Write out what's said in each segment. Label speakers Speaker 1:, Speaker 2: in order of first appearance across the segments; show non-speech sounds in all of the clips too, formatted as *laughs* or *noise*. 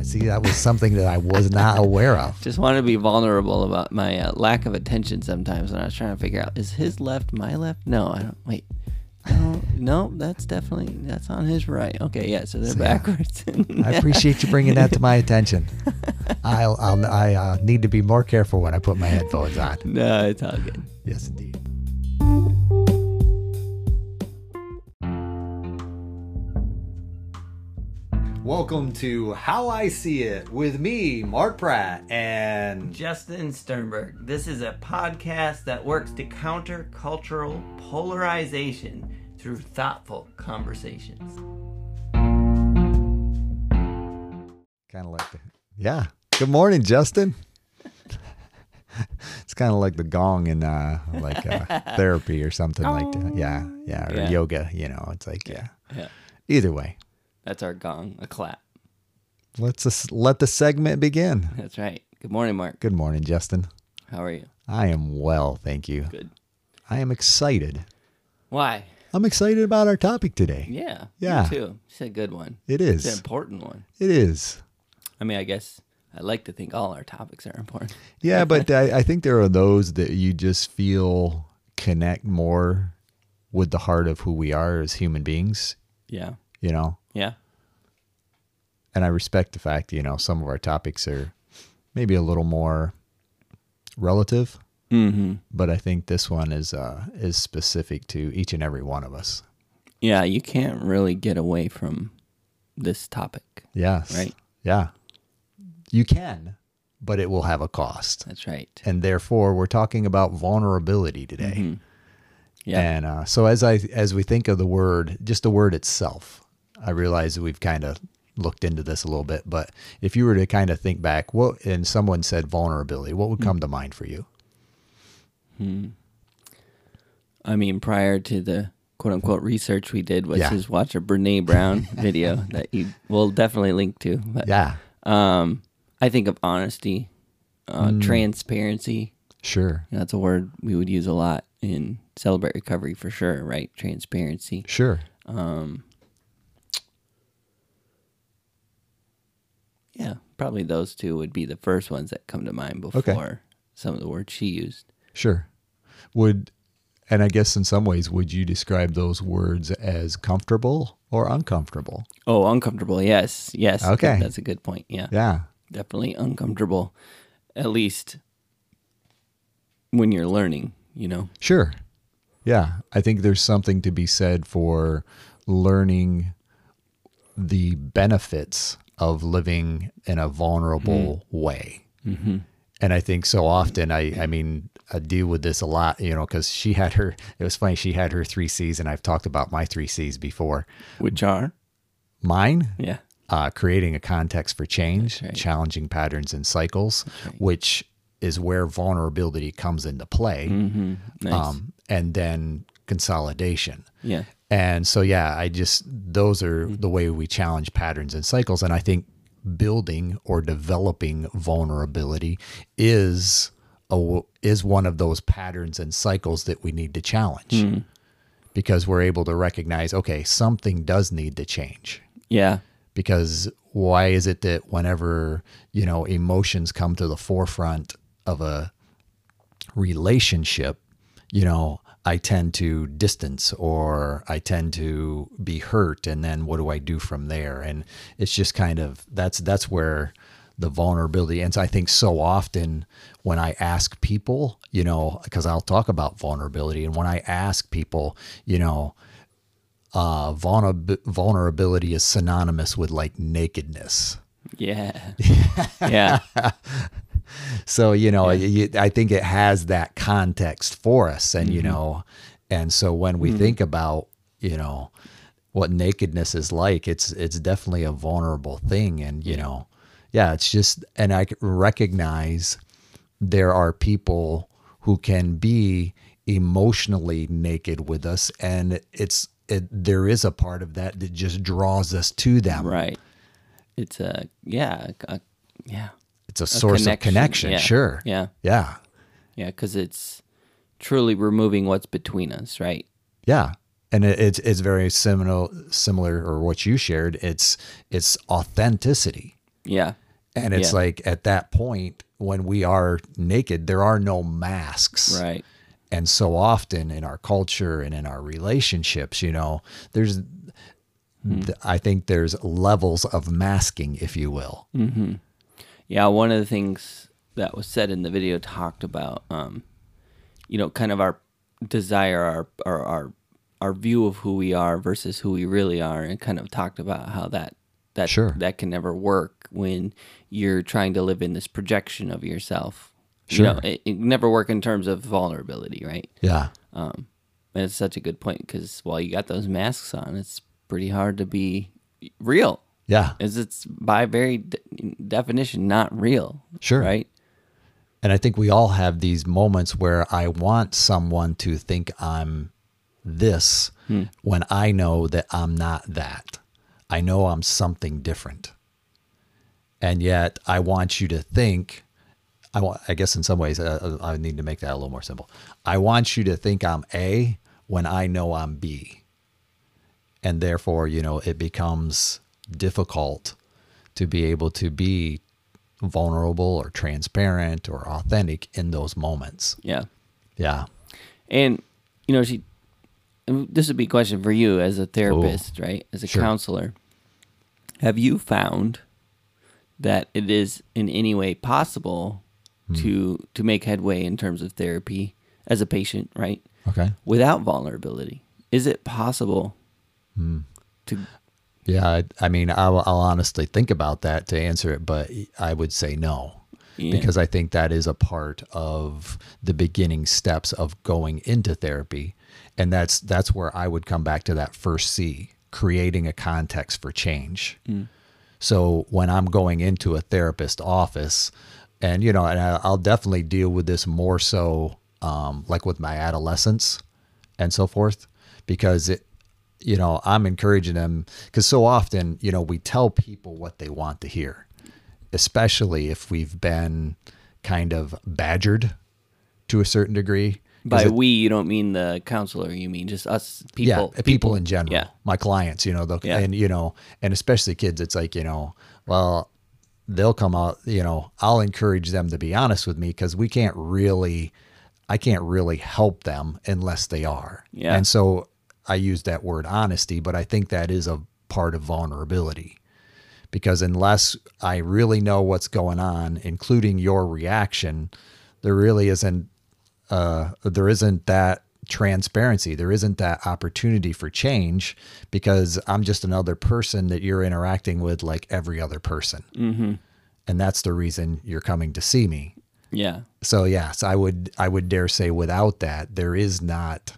Speaker 1: But see, that was something that I was not aware of.
Speaker 2: Just want to be vulnerable about my uh, lack of attention sometimes when I was trying to figure out is his left my left? No, I don't. Wait. No, no, that's definitely that's on his right. Okay, yeah, so they're
Speaker 1: So, yeah.
Speaker 2: backwards. *laughs*
Speaker 1: I appreciate you bringing that to my attention. *laughs* I'll, I'll I uh, need to be more careful when I put my headphones on.
Speaker 2: no, it's all good.
Speaker 1: Yes, indeed. Welcome to How I See It with me, Mark Pratt, and
Speaker 2: Justin Sternberg. This is a podcast that works to counter cultural polarization through thoughtful conversations.
Speaker 1: kind of like the yeah. Good morning, Justin. *laughs* it's kind of like the gong in uh, like uh, *laughs* therapy or something like that. Yeah, yeah, or
Speaker 2: Yeah.
Speaker 1: yoga. You know, it's like yeah.
Speaker 2: Yeah,
Speaker 1: Either way,
Speaker 2: that's our gong, a clap.
Speaker 1: let's just let the segment begin.
Speaker 2: That's right. Good morning, Mark.
Speaker 1: Good morning, Justin.
Speaker 2: How are you?
Speaker 1: I am well, thank you.
Speaker 2: Good.
Speaker 1: I am excited.
Speaker 2: Why?
Speaker 1: I'm excited about our topic today.
Speaker 2: Yeah.
Speaker 1: Yeah.
Speaker 2: Me too. It's a good one.
Speaker 1: It
Speaker 2: It's an important one.
Speaker 1: It is.
Speaker 2: I mean, I guess I like to think all our topics are important. *laughs*
Speaker 1: Yeah, but I, I think there are those that you just feel connect more with the heart of who we are as human beings,
Speaker 2: Yeah.
Speaker 1: you know?
Speaker 2: Yeah.
Speaker 1: And I respect the fact, you know, some of our topics are maybe a little more relative,
Speaker 2: Mm-hmm.
Speaker 1: but I think this one is uh is specific to each and every one of us.
Speaker 2: Yeah. You can't really get away from this topic.
Speaker 1: Yes.
Speaker 2: Right.
Speaker 1: Yeah. You can, but it will have a cost.
Speaker 2: That's right.
Speaker 1: And therefore, we're talking about vulnerability today.
Speaker 2: Mhm. Yeah.
Speaker 1: And uh, so as I as we think of the word, just the word itself, I realize we've kind of looked into this a little bit. But if you were to kind of think back, what and someone said vulnerability, what would come to mind for you?
Speaker 2: I mean, prior to the quote unquote research we did, was
Speaker 1: Yeah.
Speaker 2: just watch a Brené Brown *laughs* video that you will definitely link to. But
Speaker 1: Yeah,
Speaker 2: um, I think of honesty, uh, transparency.
Speaker 1: sure,
Speaker 2: That's a word we would use a lot in Celebrate Recovery for sure, right? Transparency.
Speaker 1: sure.
Speaker 2: Um, yeah, probably those two would be the first ones that come to mind before some of the words she used.
Speaker 1: Sure. Would and I guess in some ways would you describe those words as comfortable or uncomfortable?
Speaker 2: Oh, uncomfortable. Yes, yes.
Speaker 1: Okay.
Speaker 2: that's a good point. Yeah,
Speaker 1: Yeah.
Speaker 2: definitely uncomfortable. At least when you're learning, you know.
Speaker 1: Sure. Yeah, I think there's something to be said for learning the benefits of living in a vulnerable way.
Speaker 2: Mm-hmm.
Speaker 1: And I think so often, I, I mean, I deal with this a lot, you know, because she had her, it was funny, she had her three C's, and I've talked about my three C's before.
Speaker 2: Which are,
Speaker 1: Mine,
Speaker 2: yeah,
Speaker 1: uh, creating a context for change,
Speaker 2: right.
Speaker 1: challenging patterns and cycles,
Speaker 2: right.
Speaker 1: which is where vulnerability comes into play,
Speaker 2: mm-hmm. nice.
Speaker 1: um, and then consolidation.
Speaker 2: yeah,
Speaker 1: And so, yeah, I just, those are mm-hmm. the way we challenge patterns and cycles. And I think building or developing vulnerability is a, is one of those patterns and cycles that we need to challenge hmm. because we're able to recognize, okay, something does need to change.
Speaker 2: Yeah,
Speaker 1: because why is it that whenever you know emotions come to the forefront of a relationship you know i tend to distance or i tend to be hurt and then what do i do from there and it's just kind of that's that's where the vulnerability and so i think so often when i ask people you know because i'll talk about vulnerability and when i ask people you know uh, vulnerab- vulnerability is synonymous with like nakedness.
Speaker 2: Yeah, *laughs* yeah,
Speaker 1: So, you know, you, I think it has that context for us. And, you mm-hmm. know, and so when we mm-hmm. think about, you know, what nakedness is like, it's, it's definitely a vulnerable thing. And, you know, yeah, it's just, and I recognize there are people who can be emotionally naked with us. And it's, it, there is a part of that that just draws us to them.
Speaker 2: right. It's a yeah, a, yeah,
Speaker 1: It's a source of connection.
Speaker 2: yeah,
Speaker 1: Sure.
Speaker 2: yeah,
Speaker 1: Yeah.
Speaker 2: yeah, because it's truly removing what's between us, right?
Speaker 1: Yeah. And it, it's it's very similar similar or what you shared. It's it's authenticity.
Speaker 2: Yeah.
Speaker 1: And it's
Speaker 2: Yeah.
Speaker 1: like at that point when we are naked, there are no masks.
Speaker 2: Right.
Speaker 1: And so often in our culture and in our relationships, you know, there's, th- I think there's levels of masking, if you will.
Speaker 2: Yeah, one of the things that was said in the video talked about, um, you know, kind of our desire, our, our our our view of who we are versus who we really are, and kind of talked about how that that
Speaker 1: Sure.
Speaker 2: that can never work when you're trying to live in this projection of yourself.
Speaker 1: Sure.
Speaker 2: You know, it, it never work in terms of vulnerability, right?
Speaker 1: Yeah.
Speaker 2: Um, and it's such a good point because while you got those masks on, it's pretty hard to be real.
Speaker 1: Yeah.
Speaker 2: Is it's by very de- definition not real.
Speaker 1: Sure.
Speaker 2: Right.
Speaker 1: And I think we all have these moments where I want someone to think I'm this when I know that I'm not that. I know I'm something different. And yet I want you to think, I, want, I guess in some ways uh, I need to make that a little more simple. I want you to think I'm A when I know I'm B. And therefore, you know, it becomes difficult to be able to be vulnerable or transparent or authentic in those moments.
Speaker 2: Yeah.
Speaker 1: Yeah.
Speaker 2: And you know, she. This would be a question for you as a therapist, right? As a
Speaker 1: Sure.
Speaker 2: counselor. Have you found that it is in any way possible
Speaker 1: Hmm.
Speaker 2: to to make headway in terms of therapy as a patient, right?
Speaker 1: Okay.
Speaker 2: Without vulnerability, is it possible
Speaker 1: Hmm.
Speaker 2: to?
Speaker 1: Yeah. I, I mean, I'll, I'll honestly think about that to answer it, but I would say no.
Speaker 2: Yeah.
Speaker 1: Because I think that is a part of the beginning steps of going into therapy. And that's that's where I would come back to that first C, creating a context for change. So when I'm going into a therapist office, and you know, and I- I'll definitely deal with this more so, um, like with my adolescents and so forth, because it, you know, I'm encouraging them because so often, you know, we tell people what they want to hear, especially if we've been kind of badgered to a certain degree.
Speaker 2: By
Speaker 1: it-
Speaker 2: we, you don't mean the counselor. You mean just us people.
Speaker 1: yeah, people, in general.
Speaker 2: Yeah.
Speaker 1: My clients, you know, they'll,
Speaker 2: Yeah.
Speaker 1: and you know, and especially kids, it's like, you know, well, they'll come out, you know, I'll encourage them to be honest with me because we can't really, I can't really help them unless they are.
Speaker 2: Yeah.
Speaker 1: And so I use that word honesty, but I think that is a part of vulnerability because unless I really know what's going on, including your reaction, there really isn't uh, there isn't that transparency. There isn't that opportunity for change because I'm just another person that you're interacting with like every other person. Mm-hmm. And that's the reason you're coming to see me.
Speaker 2: Yeah.
Speaker 1: So yes, I would I would dare say without that there is not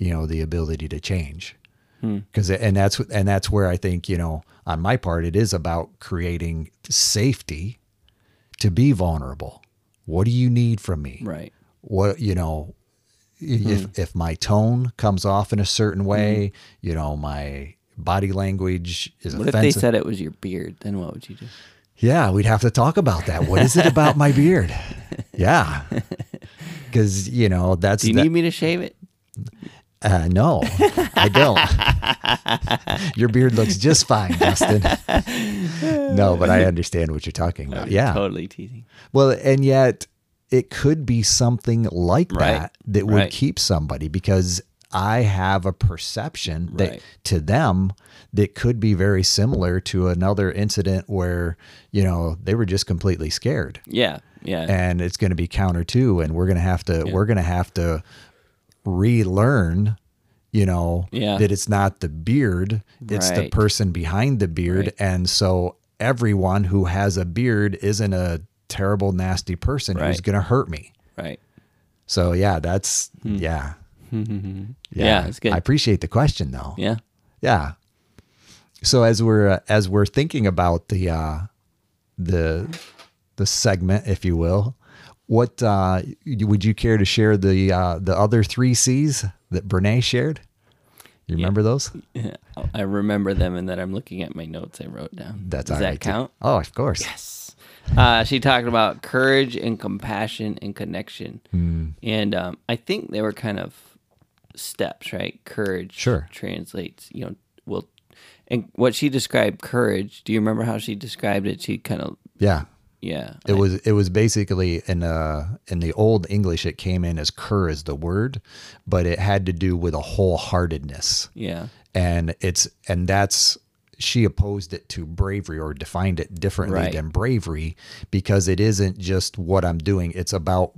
Speaker 1: you know the ability to change. Hmm. Because and that's and that's where I think you know on my part it is about creating safety to be vulnerable. What do you need from me?
Speaker 2: Right.
Speaker 1: what you know hmm. if if my tone comes off in a certain hmm. way you know my body language is
Speaker 2: What if they said it was your beard? Then what would you do?
Speaker 1: yeah we'd have to talk about that what is it about my beard *laughs* yeah because you know that's
Speaker 2: Do you
Speaker 1: that-
Speaker 2: need me to shave it?
Speaker 1: Uh, no i don't *laughs* your beard looks just fine Justin. no but i understand what you're talking about yeah
Speaker 2: Totally teasing.
Speaker 1: Well, and yet it could be something like
Speaker 2: Right.
Speaker 1: that that would
Speaker 2: Right.
Speaker 1: keep somebody because I have a perception that
Speaker 2: Right.
Speaker 1: to them that could be very similar to another incident where, you know, they were just completely scared.
Speaker 2: Yeah. Yeah.
Speaker 1: And it's going to be counter to and we're going to have to we're going to have to relearn you know
Speaker 2: Yeah.
Speaker 1: that it's not the beard it's the person behind the beard
Speaker 2: Right.
Speaker 1: and so everyone who has a beard isn't a terrible nasty person who's going to hurt me
Speaker 2: right.
Speaker 1: so yeah that's yeah *laughs*
Speaker 2: Hmm. Yeah, it's good.
Speaker 1: i appreciate the question though
Speaker 2: Yeah.
Speaker 1: yeah so as we're uh, as we're thinking about the uh the the segment if you will what uh would you care to share the uh the other three c's that brené shared you remember those
Speaker 2: Yeah. *laughs* I remember them and then I'm looking at my notes I wrote down.
Speaker 1: that's
Speaker 2: Does
Speaker 1: all
Speaker 2: that
Speaker 1: right, too.
Speaker 2: count?
Speaker 1: oh of course
Speaker 2: Yes. Uh, she talked about courage and compassion and connection.
Speaker 1: Hmm.
Speaker 2: And um, I think they were kind of steps, right? Courage
Speaker 1: Sure.
Speaker 2: translates, you know, will and what she described courage. Do you remember how she described it? She kind of
Speaker 1: Yeah.
Speaker 2: Yeah.
Speaker 1: It was it was basically in uh in the old English it came in as cur as the word, but it had to do with a wholeheartedness.
Speaker 2: yeah.
Speaker 1: And it's and that's she opposed it to bravery or defined it differently
Speaker 2: Right.
Speaker 1: than bravery because it isn't just what I'm doing, it's about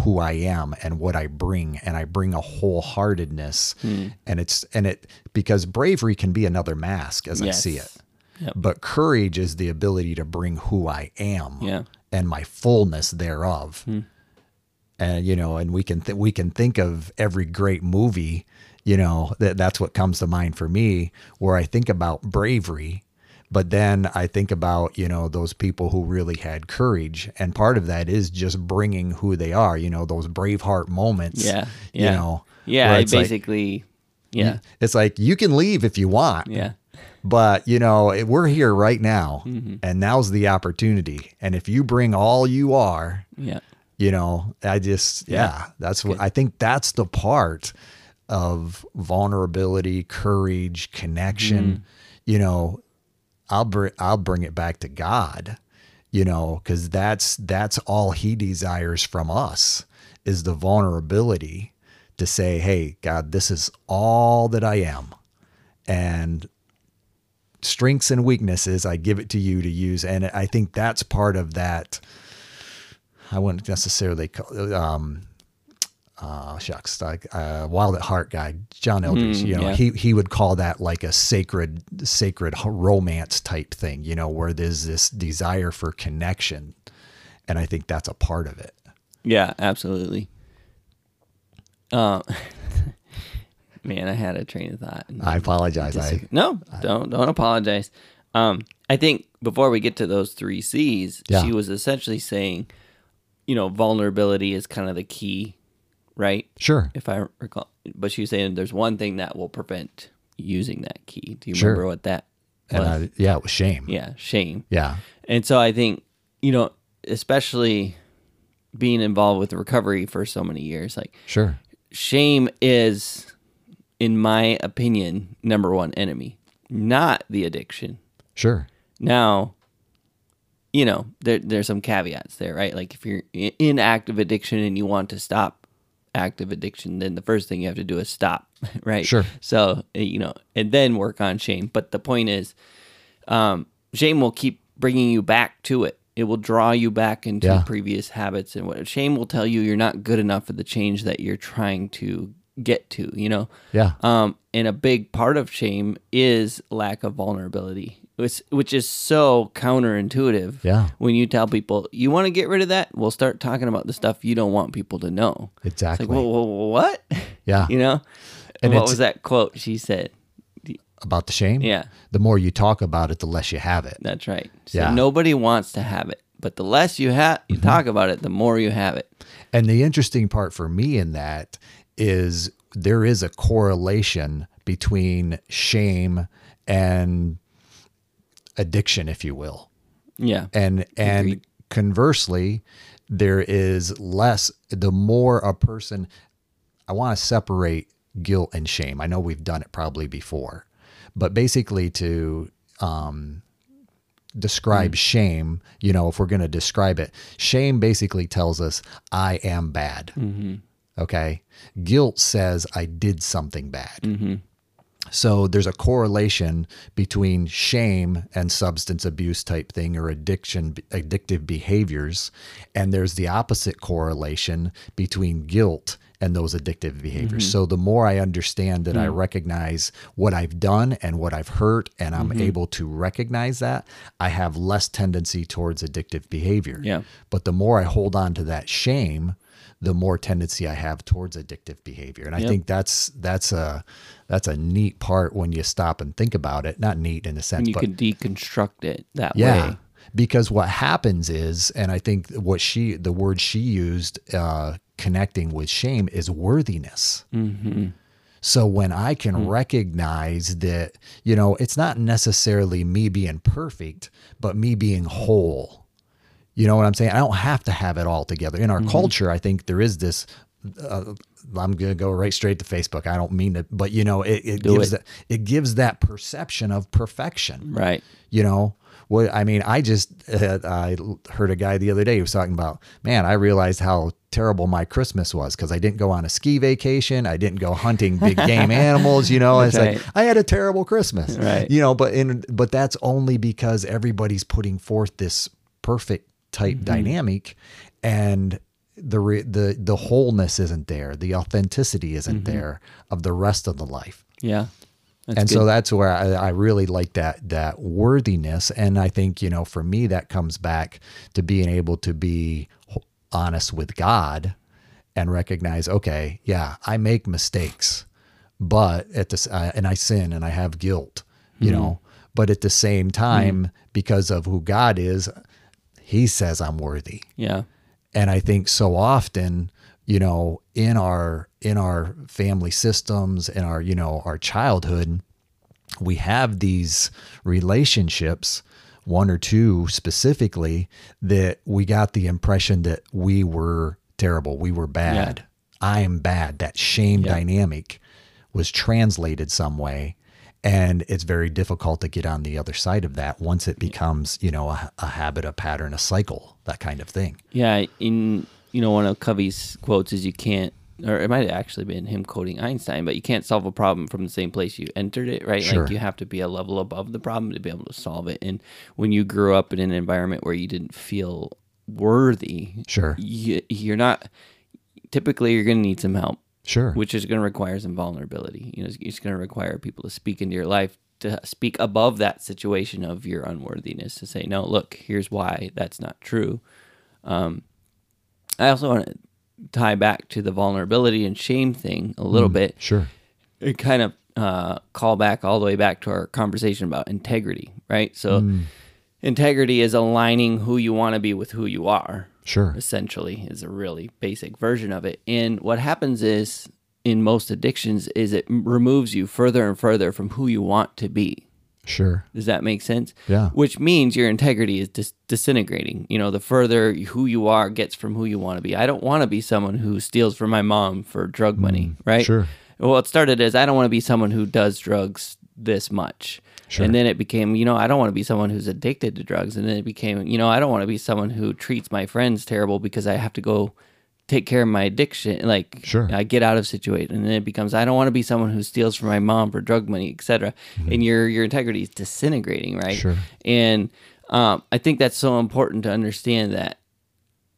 Speaker 1: who I am and what I bring and I bring a wholeheartedness
Speaker 2: Hmm.
Speaker 1: and it's and it because bravery can be another mask as I see it.
Speaker 2: Yep.
Speaker 1: But courage is the ability to bring who I am
Speaker 2: Yeah.
Speaker 1: and my fullness thereof. Hmm. And you know, and we can th- we can think of every great movie, you know, that that's what comes to mind for me where I think about bravery, but then I think about, you know, those people who really had courage and part of that is just bringing who they are, you know, those braveheart moments.
Speaker 2: Yeah.
Speaker 1: You
Speaker 2: Yeah.
Speaker 1: know.
Speaker 2: Yeah.
Speaker 1: it's like-
Speaker 2: basically. yeah.
Speaker 1: it's like you can leave if you want.
Speaker 2: Yeah.
Speaker 1: But you know, we're here right now,
Speaker 2: Mm-hmm.
Speaker 1: and now's the opportunity. And if you bring all you are,
Speaker 2: Yeah.
Speaker 1: you know, I just yeah, that's what I think. That's the part of vulnerability, courage, connection.
Speaker 2: Mm-hmm.
Speaker 1: You know, I'll bring I'll bring it back to God. You know, because that's that's all He desires from us is the vulnerability to say, "Hey, God, this is all that I am," and strengths and weaknesses i give it to you to use and i think that's part of that i wouldn't necessarily call um uh shucks like uh wild at heart guy john eldredge you know
Speaker 2: yeah.
Speaker 1: he he would call that like a sacred sacred romance type thing you know where there's this desire for connection and i think that's a part of it
Speaker 2: Yeah, absolutely. Uh, *laughs* man, I had a train of thought.
Speaker 1: i apologize i
Speaker 2: no, don't don't apologize. Um, I think before we get to those three C's,
Speaker 1: Yeah.
Speaker 2: she was essentially saying, you know, vulnerability is kind of the key, right?
Speaker 1: sure
Speaker 2: If I recall, but she was saying there's one thing that will prevent using that key. Do you
Speaker 1: Sure.
Speaker 2: remember what that
Speaker 1: and
Speaker 2: was?
Speaker 1: I, yeah it was shame
Speaker 2: yeah, shame.
Speaker 1: yeah
Speaker 2: And so I think, you know, especially being involved with recovery for so many years, like
Speaker 1: sure
Speaker 2: shame is, in my opinion, number one enemy, not the addiction.
Speaker 1: sure
Speaker 2: Now, you know, there, there's some caveats there, right? Like if you're in active addiction and you want to stop active addiction, then the first thing you have to do is stop, *laughs* right?
Speaker 1: Sure.
Speaker 2: So, uh, you know, and then work on shame. But the point is, um, shame will keep bringing you back to it. It will draw you back into
Speaker 1: Yeah.
Speaker 2: previous habits, and what shame will tell you you're not good enough for the change that you're trying to get to. You know,
Speaker 1: yeah
Speaker 2: um, and a big part of shame is lack of vulnerability, which, which is so counterintuitive.
Speaker 1: Yeah.
Speaker 2: When you tell people you want to get rid of that, we'll start talking about the stuff you don't want people to know.
Speaker 1: exactly
Speaker 2: It's like, whoa, whoa, whoa, what?
Speaker 1: Yeah. *laughs*
Speaker 2: you know?
Speaker 1: And
Speaker 2: what was that quote she said?
Speaker 1: about the shame
Speaker 2: Yeah.
Speaker 1: the more you talk about it the less you have it
Speaker 2: That's right. So
Speaker 1: Yeah. Mm-hmm.
Speaker 2: nobody wants to have it, but the less you have, you talk about it, the more you have it.
Speaker 1: And the interesting part for me in that is there is a correlation between shame and addiction, if you will.
Speaker 2: Yeah.
Speaker 1: And and
Speaker 2: Agreed.
Speaker 1: conversely, there is less the more a person I want to separate guilt and shame. I know we've done it probably before. But basically to um describe shame, you know, if we're going to describe it, shame basically tells us I am bad. Okay. Guilt says I did something bad. Mm-hmm. So there's a correlation between shame and substance abuse type thing or addiction, addictive behaviors. And there's the opposite correlation between guilt and those addictive behaviors. Mm-hmm. So the more I understand that I mm. recognize what I've done and what I've hurt, and I'm mm-hmm. able to recognize that, I have less tendency towards addictive behavior.
Speaker 2: Yeah.
Speaker 1: But the more I hold on to that shame, the more tendency I have towards addictive behavior. And I
Speaker 2: Yep.
Speaker 1: think that's that's a that's a neat part when you stop and think about it. Not neat in a sense,
Speaker 2: And you
Speaker 1: but
Speaker 2: can deconstruct it that
Speaker 1: yeah.
Speaker 2: way.
Speaker 1: Because what happens is, and I think what she, the word she used, uh, connecting with shame is worthiness.
Speaker 2: Mm-hmm.
Speaker 1: So when I can
Speaker 2: Hmm.
Speaker 1: recognize that, you know, it's not necessarily me being perfect, but me being whole. You know what I'm saying? I don't have to have it all together. In our
Speaker 2: Mm-hmm.
Speaker 1: culture, I think there is this uh, I'm gonna go right straight to Facebook. I don't mean it, but you know, it, it gives
Speaker 2: it.
Speaker 1: that it gives that perception of perfection.
Speaker 2: Right.
Speaker 1: You know, what I mean, I just uh, I heard a guy the other day who was talking about, man, I realized how terrible my Christmas was because I didn't go on a ski vacation, I didn't go hunting big game *laughs* animals. You know, it's like. I had a terrible Christmas.
Speaker 2: Right.
Speaker 1: You know, but in but that's only because everybody's putting forth this perfect type
Speaker 2: Mm-hmm.
Speaker 1: dynamic, and the re, the the wholeness isn't there, the authenticity isn't
Speaker 2: Mm-hmm.
Speaker 1: there of the rest of the life
Speaker 2: Yeah. That's
Speaker 1: and
Speaker 2: good.
Speaker 1: so that's where I, I really like that that worthiness. And i think you know for me that comes back to being able to be honest with god and recognize okay yeah i make mistakes but at this uh, and i sin and i have guilt you know? But at the same time because of who god is he says i'm worthy.
Speaker 2: Yeah.
Speaker 1: and i think so often you know in our in our family systems in our you know our childhood we have these relationships one or two specifically that we got the impression that we were terrible we were bad. I am bad. That shame dynamic was translated some way and it's very difficult to get on the other side of that once it becomes you know a, a habit a pattern a cycle that kind of thing.
Speaker 2: Yeah, in you know one of Covey's quotes is you can't, or it might have actually been him quoting Einstein, but you can't solve a problem from the same place you entered it, right?
Speaker 1: Sure.
Speaker 2: Like you have to be a level above the problem to be able to solve it. And when you grew up in an environment where you didn't feel worthy,
Speaker 1: Sure.
Speaker 2: you, you're not. Typically, you're going to need some help,
Speaker 1: Sure.
Speaker 2: which is going to require some vulnerability. You know, it's, it's going to require people to speak into your life to speak above that situation of your unworthiness to say, no, look, here's why that's not true. Um, I also want to tie back to the vulnerability and shame thing a little bit.
Speaker 1: Sure.
Speaker 2: It kind of uh, call back all the way back to our conversation about integrity, right? So, integrity is aligning who you want to be with who you are
Speaker 1: Sure.
Speaker 2: essentially is a really basic version of it and what happens is in most addictions is it removes you further and further from who you want to be
Speaker 1: Sure.
Speaker 2: does that make sense
Speaker 1: Yeah.
Speaker 2: which means your integrity is dis- disintegrating you know the further who you are gets from who you want to be i don't want to be someone who steals from my mom for drug money right
Speaker 1: Mm, sure.
Speaker 2: well it started as i don't want to be someone who does drugs this much
Speaker 1: Sure.
Speaker 2: and then it became you know i don't want to be someone who's addicted to drugs and then it became you know i don't want to be someone who treats my friends terrible because i have to go take care of my addiction like
Speaker 1: Sure.
Speaker 2: i get out of situation and then it becomes i don't want to be someone who steals from my mom for drug money etc and your your integrity is disintegrating right
Speaker 1: Mm-hmm. Sure.
Speaker 2: and um, i think that's so important to understand that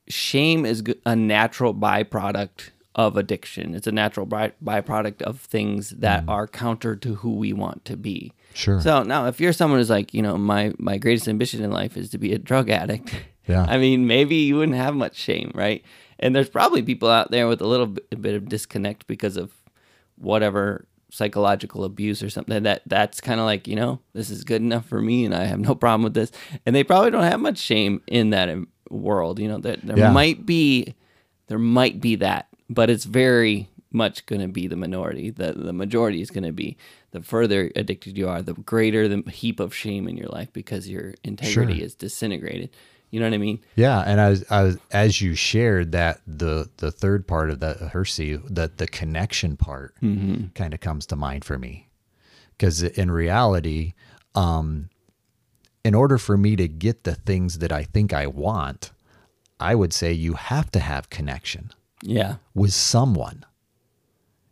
Speaker 2: shame is a natural byproduct of addiction. It's a natural by- byproduct of things that are counter to who we want to be.
Speaker 1: Sure.
Speaker 2: So now, if you're someone who's like, you know, my my greatest ambition in life is to be a drug addict.
Speaker 1: Yeah. *laughs*
Speaker 2: I mean, maybe you wouldn't have much shame, right? And there's probably people out there with a little bit, of disconnect because of whatever psychological abuse or something that that's kind of like you know this is good enough for me and i have no problem with this and they probably don't have much shame in that um, world you know there, there
Speaker 1: Yeah.
Speaker 2: might be there might be that but it's very much going to be the minority the the majority is going to be the further addicted you are the greater the heap of shame in your life because your integrity
Speaker 1: Sure.
Speaker 2: is disintegrated you know what i mean
Speaker 1: Yeah, and I was, I was, as you shared that the the third part of that Hersey, that the connection part kind of comes to mind for me, because in reality, um, in order for me to get the things that I think I want, I would say you have to have connection
Speaker 2: yeah
Speaker 1: with someone.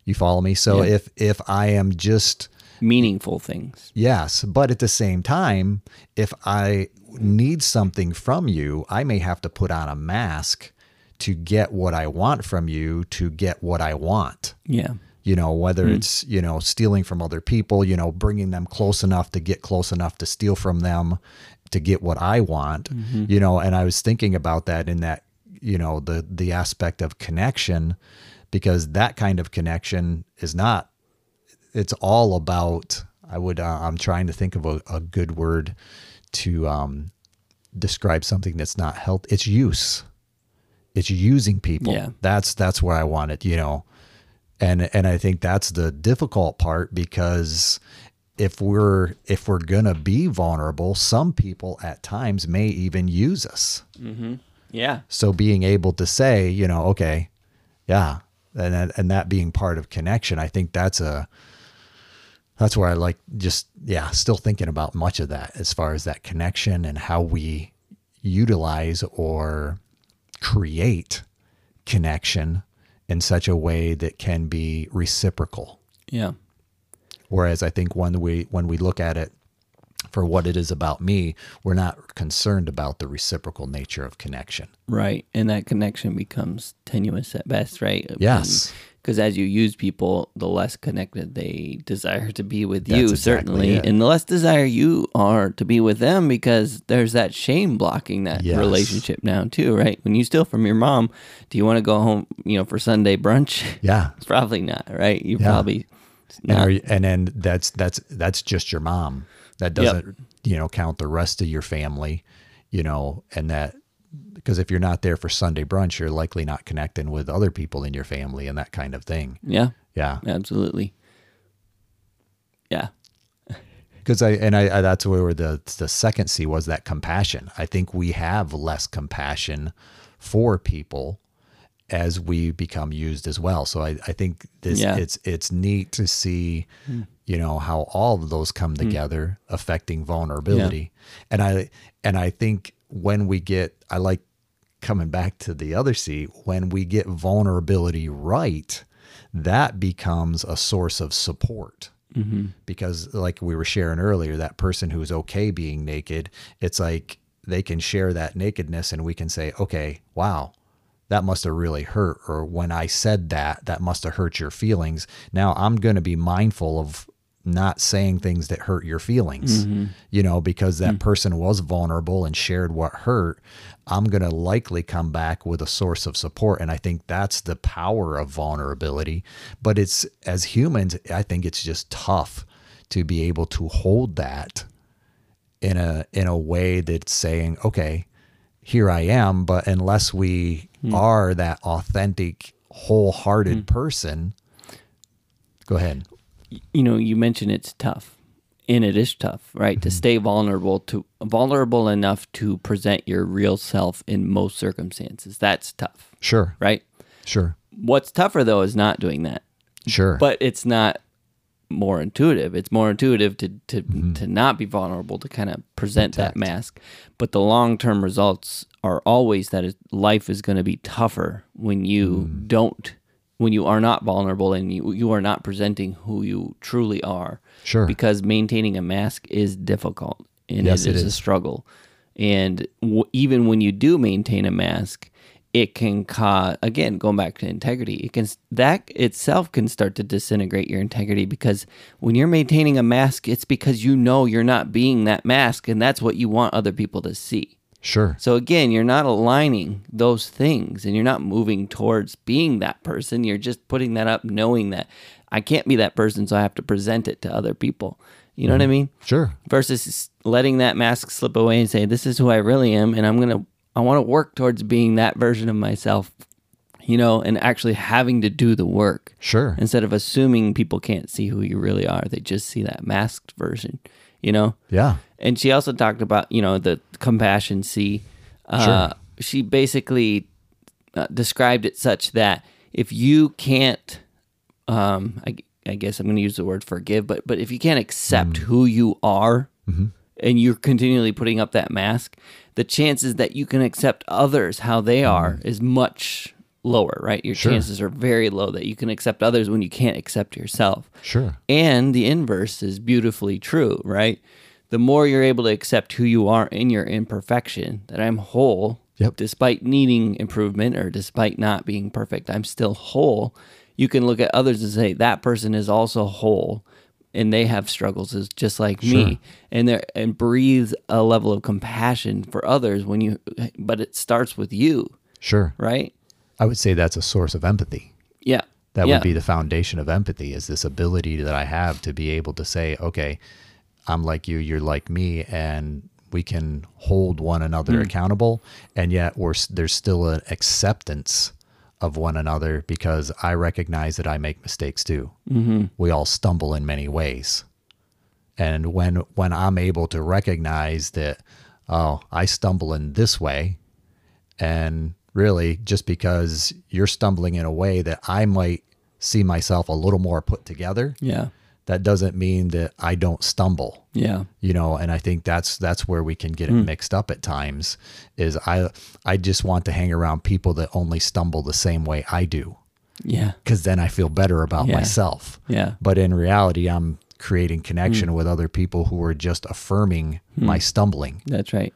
Speaker 1: You follow me? So
Speaker 2: Yeah.
Speaker 1: if if I am just
Speaker 2: meaningful things
Speaker 1: Yes, but at the same time, if I need something from you, I may have to put on a mask to get what I want from you to get what I want.
Speaker 2: yeah.
Speaker 1: You know, whether it's, you know, stealing from other people, you know, bringing them close enough to get close enough to steal from them to get what I want, you know, and I was thinking about that in that, you know, the the aspect of connection because that kind of connection is not it's all about i would uh, i'm trying to think of a, a good word to um, describe something that's not health it's use. It's using people.
Speaker 2: Yeah.
Speaker 1: that's that's where i want it you know? And and i think that's the difficult part because if we're if we're gonna be vulnerable some people at times may even use us.
Speaker 2: Yeah.
Speaker 1: So being able to say, you know, okay, yeah, and and that being part of connection, I think that's a that's where I like just yeah, still thinking about much of that as far as that connection and how we utilize or create connection in such a way that can be reciprocal.
Speaker 2: Yeah.
Speaker 1: Whereas I think when we when we look at it for what it is about me, we're not concerned about the reciprocal nature of connection.
Speaker 2: Right. And that connection becomes tenuous at best, right?
Speaker 1: Yes.
Speaker 2: Because as you use people, the less connected they desire to be with
Speaker 1: That's
Speaker 2: you, certainly. And the less desire you are to be with them because there's that shame blocking that
Speaker 1: Yes.
Speaker 2: relationship now, too, right? When you steal from your mom, do you want to go home, you know, for Sunday brunch?
Speaker 1: Yeah. *laughs*
Speaker 2: Probably not, right? You
Speaker 1: Yeah.
Speaker 2: probably
Speaker 1: And,
Speaker 2: not.
Speaker 1: are you, and then that's that's that's just your mom. That doesn't you know count the rest of your family, you know, and that because if you're not there for Sunday brunch, you're likely not connecting with other people in your family and that kind of thing.
Speaker 2: yeah,
Speaker 1: Yeah.
Speaker 2: absolutely. Yeah. *laughs*
Speaker 1: because I and I, I that's where the the second C was that compassion. I think we have less compassion for people as we become used as well. So I, I think this
Speaker 2: Yeah.
Speaker 1: it's it's neat to see hmm. you know how all of those come hmm. together affecting vulnerability. And I and I think when we get I like coming back to the other C, when we get vulnerability right, that becomes a source of support. Mm-hmm. Because like we were sharing earlier that person who's okay being naked it's like they can share that nakedness and we can say okay wow that must have really hurt or when i said that that must have hurt your feelings. Now i'm going to be mindful of not saying things that hurt your feelings mm-hmm. you know because that mm. person was vulnerable and shared what hurt i'm going to likely come back with a source of support. And i think that's the power of vulnerability. But it's as humans i think it's just tough to be able to hold that in a in a way that's saying okay here i am. But unless we hmm. are that authentic wholehearted hmm. person go ahead
Speaker 2: you know, you mentioned it's tough, and it is tough, right? To mm-hmm. stay vulnerable to vulnerable enough to present your real self in most circumstances. That's tough,
Speaker 1: sure
Speaker 2: right?
Speaker 1: sure
Speaker 2: What's tougher though is not doing that.
Speaker 1: sure
Speaker 2: But it's not more intuitive. It's more intuitive to to mm-hmm. to not be vulnerable to kind of present that mask. But the long term results are always that life is going to be tougher when you mm. don't when you are not vulnerable and you you are not presenting who you truly are.
Speaker 1: Sure.
Speaker 2: Because maintaining a mask is difficult and
Speaker 1: Yes,
Speaker 2: it
Speaker 1: it
Speaker 2: is, a
Speaker 1: is.
Speaker 2: struggle. And w- even when you do maintain a mask, it can cause again going back to integrity. It can that itself can start to disintegrate your integrity because when you're maintaining a mask, it's because you know you're not being that mask, and that's what you want other people to see.
Speaker 1: Sure
Speaker 2: So again, you're not aligning those things and you're not moving towards being that person. You're just putting that up knowing that I can't be that person, so I have to present it to other people. You know what I mm-hmm. mean?
Speaker 1: sure
Speaker 2: Versus letting that mask slip away and say, This is who I really am, and I'm gonna I wanna work towards being that version of myself, you know, and actually having to do the work.
Speaker 1: sure
Speaker 2: Instead of assuming people can't see who you really are. They just see that masked version, you know?
Speaker 1: yeah.
Speaker 2: And she also talked about you know the compassion C. Uh, She basically uh, described it such that if you can't, um, I, I guess I'm going to use the word forgive, but but if you can't accept who you are, and you're continually putting up that mask, the chances that you can accept others how they are is much lower, right? Your
Speaker 1: Sure.
Speaker 2: chances are very low that you can accept others when you can't accept yourself.
Speaker 1: sure
Speaker 2: And the inverse is beautifully true, right? The more you're able to accept who you are in your imperfection, that I'm whole,
Speaker 1: Yep.
Speaker 2: despite needing improvement or despite not being perfect, I'm still whole. You can look at others and say that person is also whole and they have struggles as just like me and there and breathe a level of compassion for others when you but it starts with you
Speaker 1: sure
Speaker 2: right
Speaker 1: i would say that's a source of empathy
Speaker 2: yeah
Speaker 1: that
Speaker 2: yeah.
Speaker 1: would be the foundation of empathy is this ability that i have to be able to say okay i'm like you you're like me and we can hold one another
Speaker 2: Hmm.
Speaker 1: accountable and yet we're there's still an acceptance of one another because i recognize that i make mistakes too mm-hmm. we all stumble in many ways and when when i'm able to recognize that oh i stumble in this way and really, just because you're stumbling in a way that I might see myself a little more put together.
Speaker 2: Yeah.
Speaker 1: That doesn't mean that I don't stumble.
Speaker 2: Yeah.
Speaker 1: You know, and I think that's that's where we can get it hmm. mixed up at times is I I just want to hang around people that only stumble the same way I do
Speaker 2: Yeah.
Speaker 1: cuz then I feel better about
Speaker 2: Yeah.
Speaker 1: myself.
Speaker 2: Yeah.
Speaker 1: But in reality, I'm creating connection hmm. with other people who are just affirming hmm. my stumbling.
Speaker 2: That's right.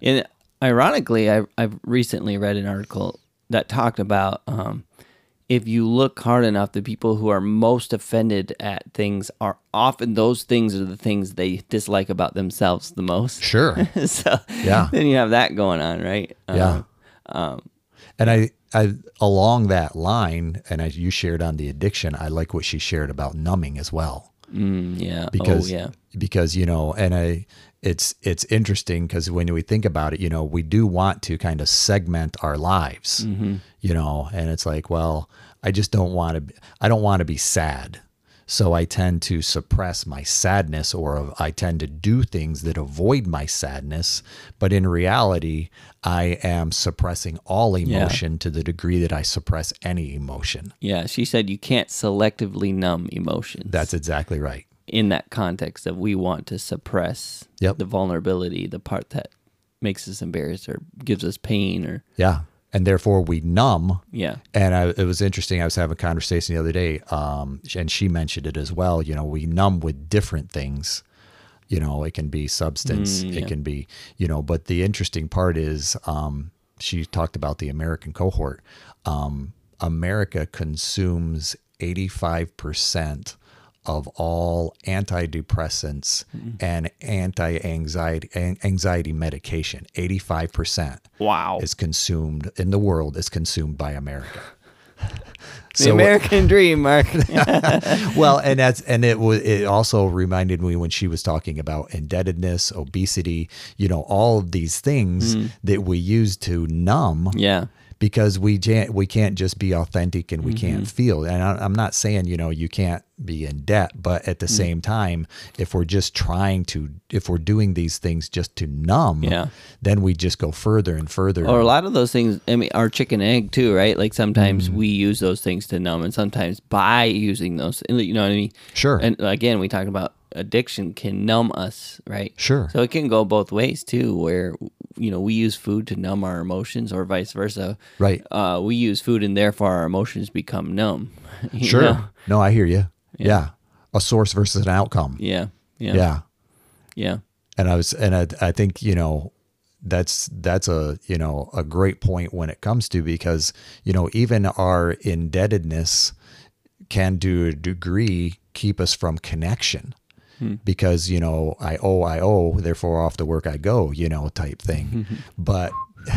Speaker 2: And ironically, I, I've recently read an article that talked about um, if you look hard enough, the people who are most offended at things are often those things are the things they dislike about themselves the most.
Speaker 1: Sure. *laughs*
Speaker 2: so
Speaker 1: Yeah.
Speaker 2: then you have that going on, right?
Speaker 1: Yeah.
Speaker 2: Um,
Speaker 1: And I, I along that line, and as you shared on the addiction, I like what she shared about numbing as well.
Speaker 2: mm, yeah.
Speaker 1: Because
Speaker 2: oh, yeah.
Speaker 1: because you know, and I it's it's interesting because when we think about it, you know, we do want to kind of segment our lives, mm-hmm. you know, and it's like, well, I just don't want to. I don't want to be sad. So I tend to suppress my sadness or I tend to do things that avoid my sadness. But in reality, I am suppressing all emotion to the degree that I suppress any emotion.
Speaker 2: Yeah. She said you can't selectively numb emotions.
Speaker 1: That's exactly right.
Speaker 2: In that context of we want to suppress
Speaker 1: Yep.
Speaker 2: the vulnerability, the part that makes us embarrassed or gives us pain or
Speaker 1: Yeah. And therefore we numb
Speaker 2: yeah.
Speaker 1: And I, it was interesting. I was having a conversation the other day, um, and she mentioned it as well. You know, we numb with different things. You know, it can be substance,
Speaker 2: Mm, yeah.
Speaker 1: it can be, you know, but the interesting part is um, she talked about the American cohort. Um, America consumes 85% of all antidepressants
Speaker 2: Mm-hmm.
Speaker 1: and anti-anxiety an- anxiety medication 85%
Speaker 2: Wow.
Speaker 1: is consumed in the world is consumed by America. *laughs*
Speaker 2: the American dream, Mark. *laughs*
Speaker 1: well, and that's and it was it also reminded me when she was talking about indebtedness, obesity, you know, all of these things that we use to numb
Speaker 2: yeah.
Speaker 1: Because we can't we can't just be authentic and we can't
Speaker 2: Mm-hmm.
Speaker 1: feel. And I, I'm not saying you know you can't be in debt, but at the
Speaker 2: Mm.
Speaker 1: same time, if we're just trying to if we're doing these things just to numb,
Speaker 2: Yeah.
Speaker 1: then we just go further and further.
Speaker 2: Or a lot of those things, I mean, are chicken egg too, right? Like sometimes
Speaker 1: Mm-hmm.
Speaker 2: we use those things to numb, and sometimes by using those, you know what I mean?
Speaker 1: Sure.
Speaker 2: And again, we talked about addiction can numb us, right?
Speaker 1: Sure.
Speaker 2: So it can go both ways too, where you know we use food to numb our emotions, or vice versa.
Speaker 1: Right.
Speaker 2: Uh, we use food, and therefore our emotions become numb. *laughs*
Speaker 1: Sure.
Speaker 2: know?
Speaker 1: No, I hear you. Yeah. A source versus an outcome.
Speaker 2: Yeah. Yeah.
Speaker 1: Yeah.
Speaker 2: Yeah.
Speaker 1: And I was, and I, I think, you know, that's, that's a, you know, a great point when it comes to, because, you know, even our indebtedness can to a degree keep us from connection because, you know, I owe, I owe, therefore off the work I go, you know, type thing. *laughs* but, *laughs*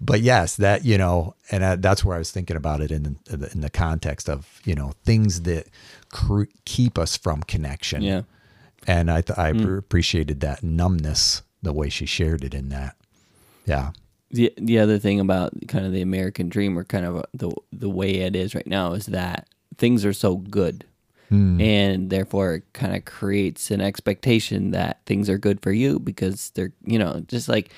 Speaker 1: but yes, that you know, and uh, that's where I was thinking about it in the, in the context of you know things that cre- keep us from connection.
Speaker 2: Yeah.
Speaker 1: and I th- I appreciated that numbness the way she shared it in that. Yeah,
Speaker 2: The the other thing about kind of the American dream, or kind of the the way it is right now, is that things are so good, hmm. and therefore it kind of creates an expectation that things are good for you because they're you know just like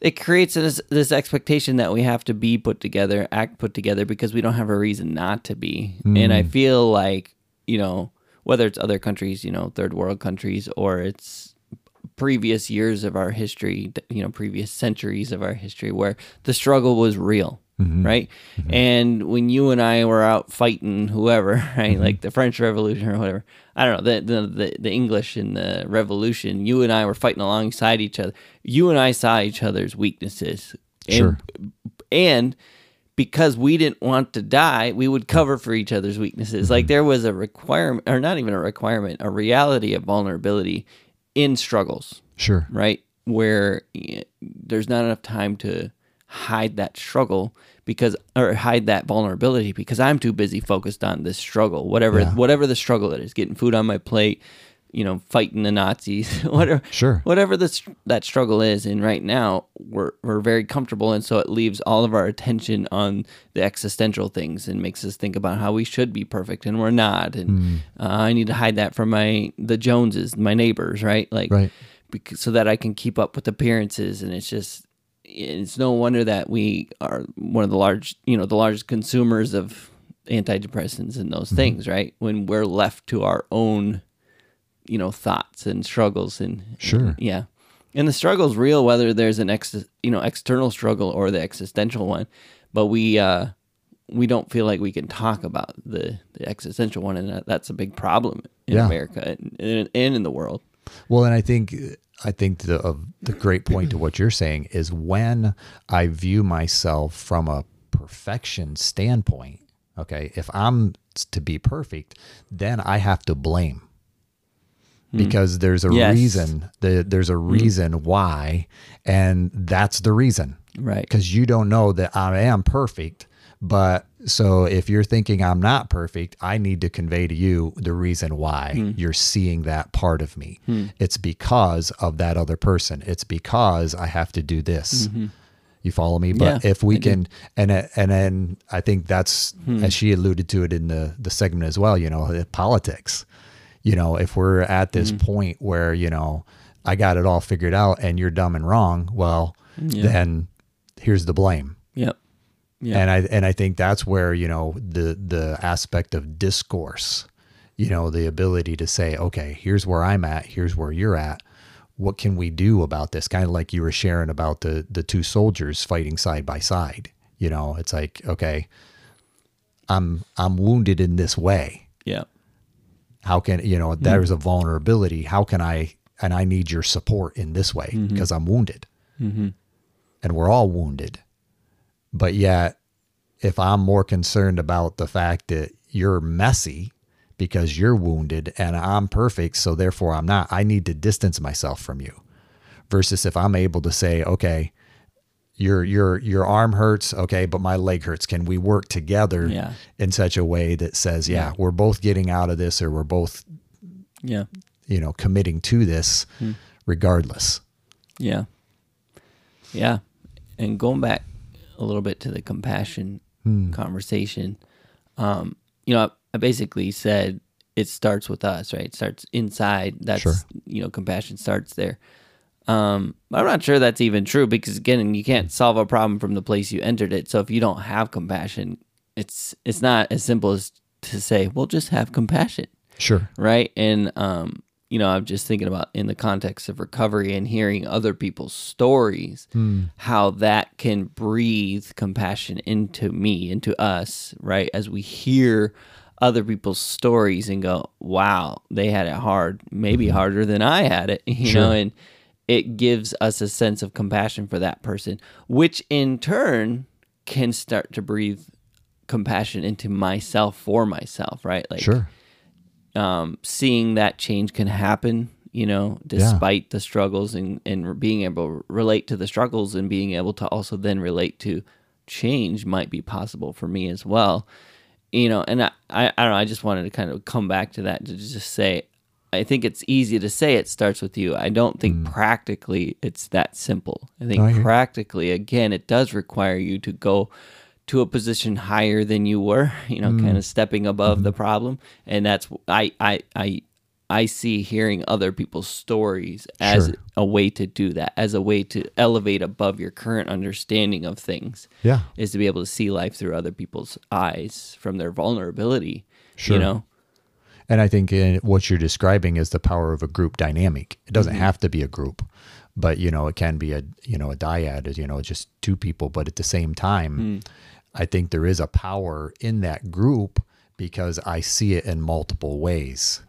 Speaker 2: it creates this this expectation that we have to be put together, act put together because we don't have a reason not to be. And I hmm. feel like, you know, whether it's other countries, you know, third world countries or it's previous years of our history, you know, previous centuries of our history where the struggle was real, mm-hmm. right? Mm-hmm. And when you and I were out fighting whoever, *laughs* right, mm-hmm. like the French Revolution or whatever, I don't know, the, the the the English in the Revolution, you and I were fighting alongside each other. You and I saw each other's weaknesses, and,
Speaker 1: Sure.
Speaker 2: and because we didn't want to die, we would cover for each other's weaknesses. Like there was a requirement, or not even a requirement, a reality of vulnerability in struggles,
Speaker 1: sure.
Speaker 2: right? Where there's not enough time to hide that struggle because or hide that vulnerability because I'm too busy focused on this struggle whatever
Speaker 1: Yeah.
Speaker 2: whatever the struggle it is getting food on my plate you know fighting the Nazis *laughs* whatever
Speaker 1: Sure.
Speaker 2: whatever this that struggle is and right now we're we're very comfortable and so it leaves all of our attention on the existential things and makes us think about how we should be perfect and we're not and
Speaker 1: Hmm.
Speaker 2: uh, I need to hide that from my the Joneses my neighbors right like
Speaker 1: Right.
Speaker 2: because, so that I can keep up with appearances. And it's just, it's no wonder that we are one of the large, you know, the largest consumers of antidepressants and those things, right? When we're left to our own, you know, thoughts and struggles and
Speaker 1: Sure.
Speaker 2: yeah. And the struggle's real whether there's an ex, you know, external struggle or the existential one. But we uh we don't feel like we can talk about the, the existential one and that's a big problem in
Speaker 1: Yeah.
Speaker 2: America and, and and in the world.
Speaker 1: Well, and I think I think the of the great point to what you're saying is when I view myself from a perfection standpoint. Okay, if I'm to be perfect, then I have to blame Mm-hmm. because there's a
Speaker 2: Yes.
Speaker 1: reason. The, there's a mm-hmm. reason why, and that's the reason
Speaker 2: Right.
Speaker 1: because you don't know that I am perfect. But so if you're thinking I'm not perfect, I need to convey to you the reason why hmm. you're seeing that part of me. Hmm. It's because of that other person. It's because I have to do this. Mm-hmm. You follow me? But
Speaker 2: Yeah,
Speaker 1: if we
Speaker 2: I do.
Speaker 1: can, and uh, and then I think that's hmm. as she alluded to it in the the segment as well. You know, politics. You know, if we're at this mm-hmm. point where you know I got it all figured out and you're dumb and wrong, well, then here's the blame.
Speaker 2: Yep. Yeah.
Speaker 1: And I and I think that's where you know the the aspect of discourse, you know, the ability to say, okay, here's where I'm at, here's where you're at. What can we do about this? Kind of like you were sharing about the the two soldiers fighting side by side. You know, it's like, okay, I'm I'm wounded in this way.
Speaker 2: Yeah.
Speaker 1: How can you know there's hmm. a vulnerability? How can I and I need your support in this way mm-hmm. because I'm wounded, mm-hmm. and we're all wounded. But yet, if I'm more concerned about the fact that you're messy because you're wounded and I'm perfect, so therefore I'm not, I need to distance myself from you. Versus if I'm able to say, okay, your your your arm hurts, okay, but my leg hurts. Can we work together
Speaker 2: Yeah.
Speaker 1: in such a way that says, yeah, we're both getting out of this, or we're both,
Speaker 2: Yeah.
Speaker 1: you know, committing to this, regardless.
Speaker 2: Yeah. Yeah. And going back a little bit to the compassion conversation, um, you know, I, I basically said it starts with us, right? It starts inside. That's,
Speaker 1: Sure.
Speaker 2: you know, compassion starts there. Um, I'm not sure that's even true because again, you can't solve a problem from the place you entered it. So if you don't have compassion, it's it's not as simple as to say, well, just have compassion
Speaker 1: Sure.
Speaker 2: right? And um, you know, I'm just thinking about in the context of recovery and hearing other people's stories, how that can breathe compassion into me, into us, right? As we hear other people's stories and go, "Wow, they had it hard, maybe harder than I had it," *laughs* you know, and it gives us a sense of compassion for that person, which in turn can start to breathe compassion into myself for myself, right? Like
Speaker 1: Sure.
Speaker 2: um, seeing that change can happen, you know, despite the struggles and, and being able to relate to the struggles and being able to also then relate to change might be possible for me as well. You know, and I, I, I don't know, I just wanted to kind of come back to that to just say, I think it's easy to say it starts with you. I don't think mm. practically it's that simple. I think
Speaker 1: I
Speaker 2: practically, again, it does require you to go to a position higher than you were, *laughs* you know, mm. kind of stepping above the mm-hmm. problem. And that's I I I I see hearing other people's stories as
Speaker 1: Sure.
Speaker 2: a way to do that, as a way to elevate above your current understanding of things.
Speaker 1: Yeah.
Speaker 2: Is to be able to see life through other people's eyes from their vulnerability.
Speaker 1: Sure.
Speaker 2: You know?
Speaker 1: And I think uh, what you're describing is the power of a group dynamic. It doesn't have to be a group, but you know, it can be a you know a dyad, is, you know, just two people. But at the same time, I think there is a power in that group because I see it in multiple ways.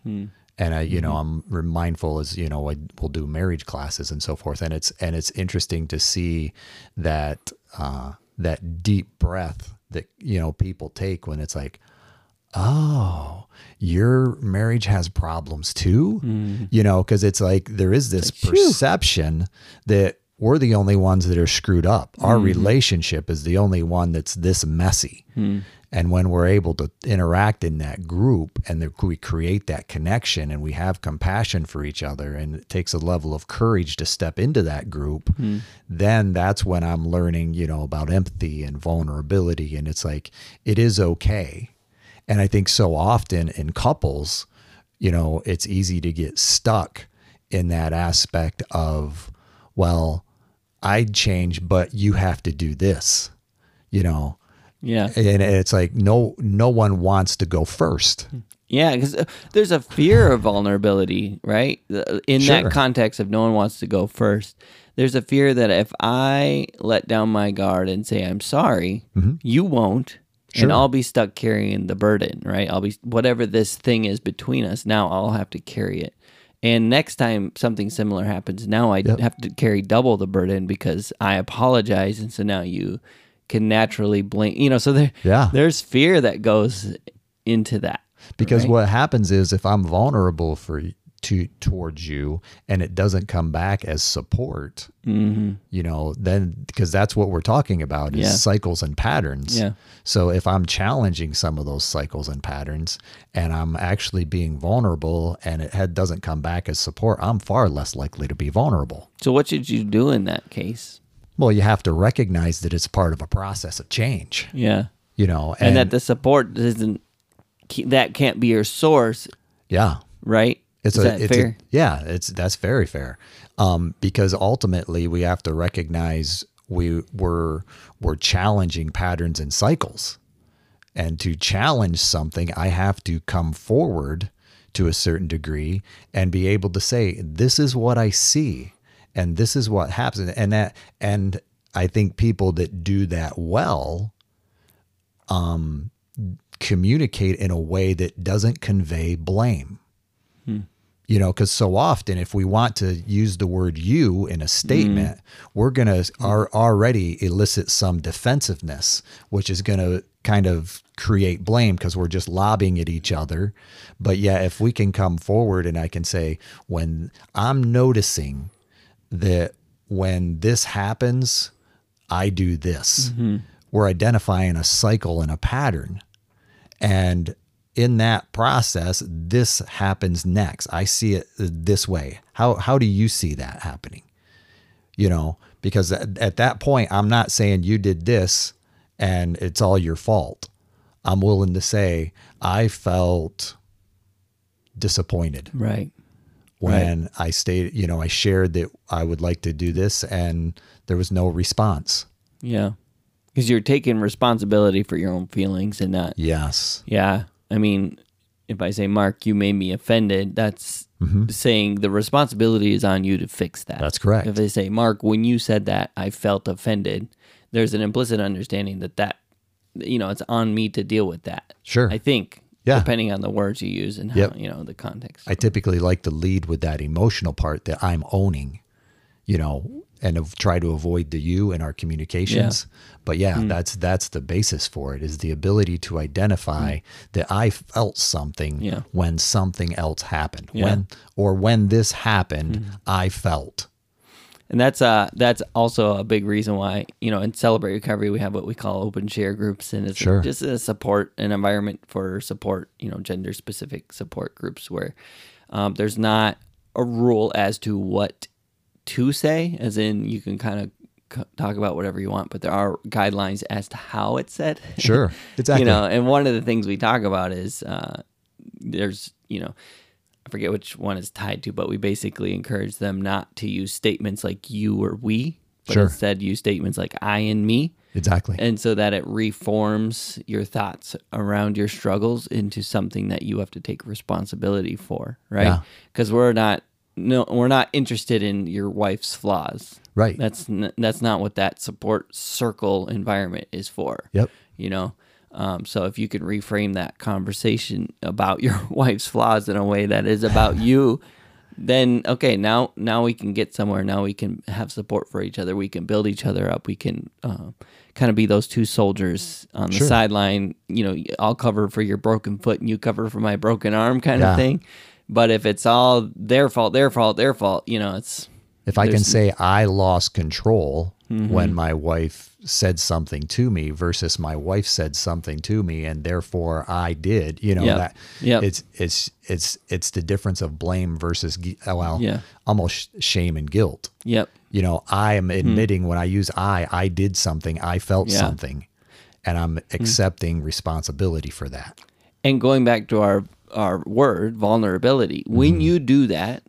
Speaker 1: And I, you know, I'm mindful as you know, I will do marriage classes and so forth, and it's and it's interesting to see that uh, that deep breath that you know people take when it's like, oh, your marriage has problems too, mm. you know, because it's like there is this perception that we're the only ones that are screwed up. Our mm-hmm. relationship is the only one that's this messy. Mm. And when we're able to interact in that group and we create that connection and we have compassion for each other and it takes a level of courage to step into that group, mm. then that's when I'm learning, you know, about empathy and vulnerability. And it's like, it is okay. And I think so often in couples, you know, it's easy to get stuck in that aspect of, well, I'd change, but you have to do this, you know.
Speaker 2: Yeah.
Speaker 1: And it's like no no one wants to go first.
Speaker 2: Yeah, because there's a fear of vulnerability, right? Uh, In
Speaker 1: Sure.
Speaker 2: that context, if no one wants to go first, there's a fear that if I let down my guard and say I'm sorry, you won't,
Speaker 1: Mm-hmm. Sure.
Speaker 2: and I'll be stuck carrying the burden, right? I'll be whatever this thing is between us. Now I'll have to carry it. And next time something similar happens, now I
Speaker 1: Yep.
Speaker 2: have to carry double the burden because I apologize, and so now you can naturally blame. You know, so there,
Speaker 1: Yeah.
Speaker 2: there's fear that goes into that.
Speaker 1: Because
Speaker 2: right?
Speaker 1: what happens is if I'm vulnerable for to towards you and it doesn't come back as support,
Speaker 2: Mm-hmm.
Speaker 1: you know, then because that's what we're talking about is
Speaker 2: Yeah.
Speaker 1: cycles and patterns.
Speaker 2: Yeah.
Speaker 1: So if I'm challenging some of those cycles and patterns and I'm actually being vulnerable and it had, doesn't come back as support, I'm far less likely to be vulnerable.
Speaker 2: So what should you do in that case?
Speaker 1: Well, you have to recognize that it's part of a process of change,
Speaker 2: Yeah,
Speaker 1: you know,
Speaker 2: and, that the support doesn't that can't be your source,
Speaker 1: yeah,
Speaker 2: right?
Speaker 1: It's
Speaker 2: Is
Speaker 1: a, it's
Speaker 2: fair?
Speaker 1: A, yeah, it's that's very fair. Um, because ultimately we have to recognize we were we're challenging patterns and cycles. And to challenge something, I have to come forward to a certain degree and be able to say, this is what I see and this is what happens. And that and I think people that do that well um, communicate in a way that doesn't convey blame you know because so often if we want to use the word you in a mm-hmm. statement we're going to are already elicit some defensiveness which is going to kind of create blame because we're just lobbing at each other. But yeah if we can come forward and i can say when i'm noticing that when this happens i do this mm-hmm. we're identifying a cycle and a pattern. And in that process, this happens next. I see it this way. How how do you see that happening? You know, because at, at that point, I'm not saying you did this and it's all your fault. I'm willing to say I felt disappointed
Speaker 2: Right.
Speaker 1: when I stated, you know, I shared that I would like to do this and there was no response.
Speaker 2: Yeah. Because you're taking responsibility for your own feelings and not.
Speaker 1: Yes.
Speaker 2: Yeah. I mean, if I say, Mark, you made me offended, that's saying the responsibility is on you to fix that.
Speaker 1: Mm-hmm. That's correct.
Speaker 2: If they say, Mark, when you said that, I felt offended, there's an implicit understanding that that, you know, it's on me to deal with that.
Speaker 1: Sure.
Speaker 2: I think.
Speaker 1: Yeah.
Speaker 2: Depending on the words you use and how,
Speaker 1: Yep.
Speaker 2: you know, the context.
Speaker 1: I typically like to lead with that emotional part that I'm owning, you know, and of, try to avoid the you in our communications. But yeah,
Speaker 2: Hmm.
Speaker 1: that's that's the basis for it is the ability to identify that I felt something.
Speaker 2: Yeah.
Speaker 1: when something else happened.
Speaker 2: Yeah.
Speaker 1: When or when this happened, I felt.
Speaker 2: And that's uh that's also a big reason why you know in Celebrate Recovery we have what we call open share groups, and it's
Speaker 1: Sure.
Speaker 2: just a support an environment for support you know gender specific support groups where um, there's not a rule as to what to say, as in you can kind of c- talk about whatever you want, but there are guidelines as to how it's said. *laughs*
Speaker 1: Sure. Exactly.
Speaker 2: you know, and one of the things we talk about is uh, there's you know I forget which one is tied to, but we basically encourage them not to use statements like you or we, but
Speaker 1: Sure.
Speaker 2: instead use statements like I and me.
Speaker 1: Exactly.
Speaker 2: And so that it reforms your thoughts around your struggles into something that you have to take responsibility for, right?
Speaker 1: Yeah.
Speaker 2: Because we're not no, we're not interested in your wife's flaws.
Speaker 1: Right.
Speaker 2: That's n- that's not what that support circle environment is for.
Speaker 1: Yep.
Speaker 2: You know. Um, so if you can reframe that conversation about *laughs* your wife's flaws in a way that is about *laughs* you, then okay, now now we can get somewhere. Now we can have support for each other. We can build each other up. We can uh, kind of be those two soldiers on the
Speaker 1: Sure.
Speaker 2: sideline. You know, I'll cover for your broken foot, and you cover for my broken arm, kind
Speaker 1: Yeah.
Speaker 2: of thing. But if it's all their fault, their fault, their fault, you know, it's
Speaker 1: If I can say I lost control
Speaker 2: Mm-hmm.
Speaker 1: when my wife said something to me versus my wife said something to me and therefore I did, you know,
Speaker 2: Yep.
Speaker 1: that
Speaker 2: Yep.
Speaker 1: it's it's it's it's the difference of blame versus uh, well,
Speaker 2: Yeah.
Speaker 1: almost shame and guilt.
Speaker 2: yep,
Speaker 1: You know, I am admitting when I use I, I did something, I felt
Speaker 2: Hmm. Yeah. Hmm.
Speaker 1: something, and I'm accepting responsibility for that.
Speaker 2: And going back to our our word vulnerability, when
Speaker 1: Mm-hmm.
Speaker 2: you do that,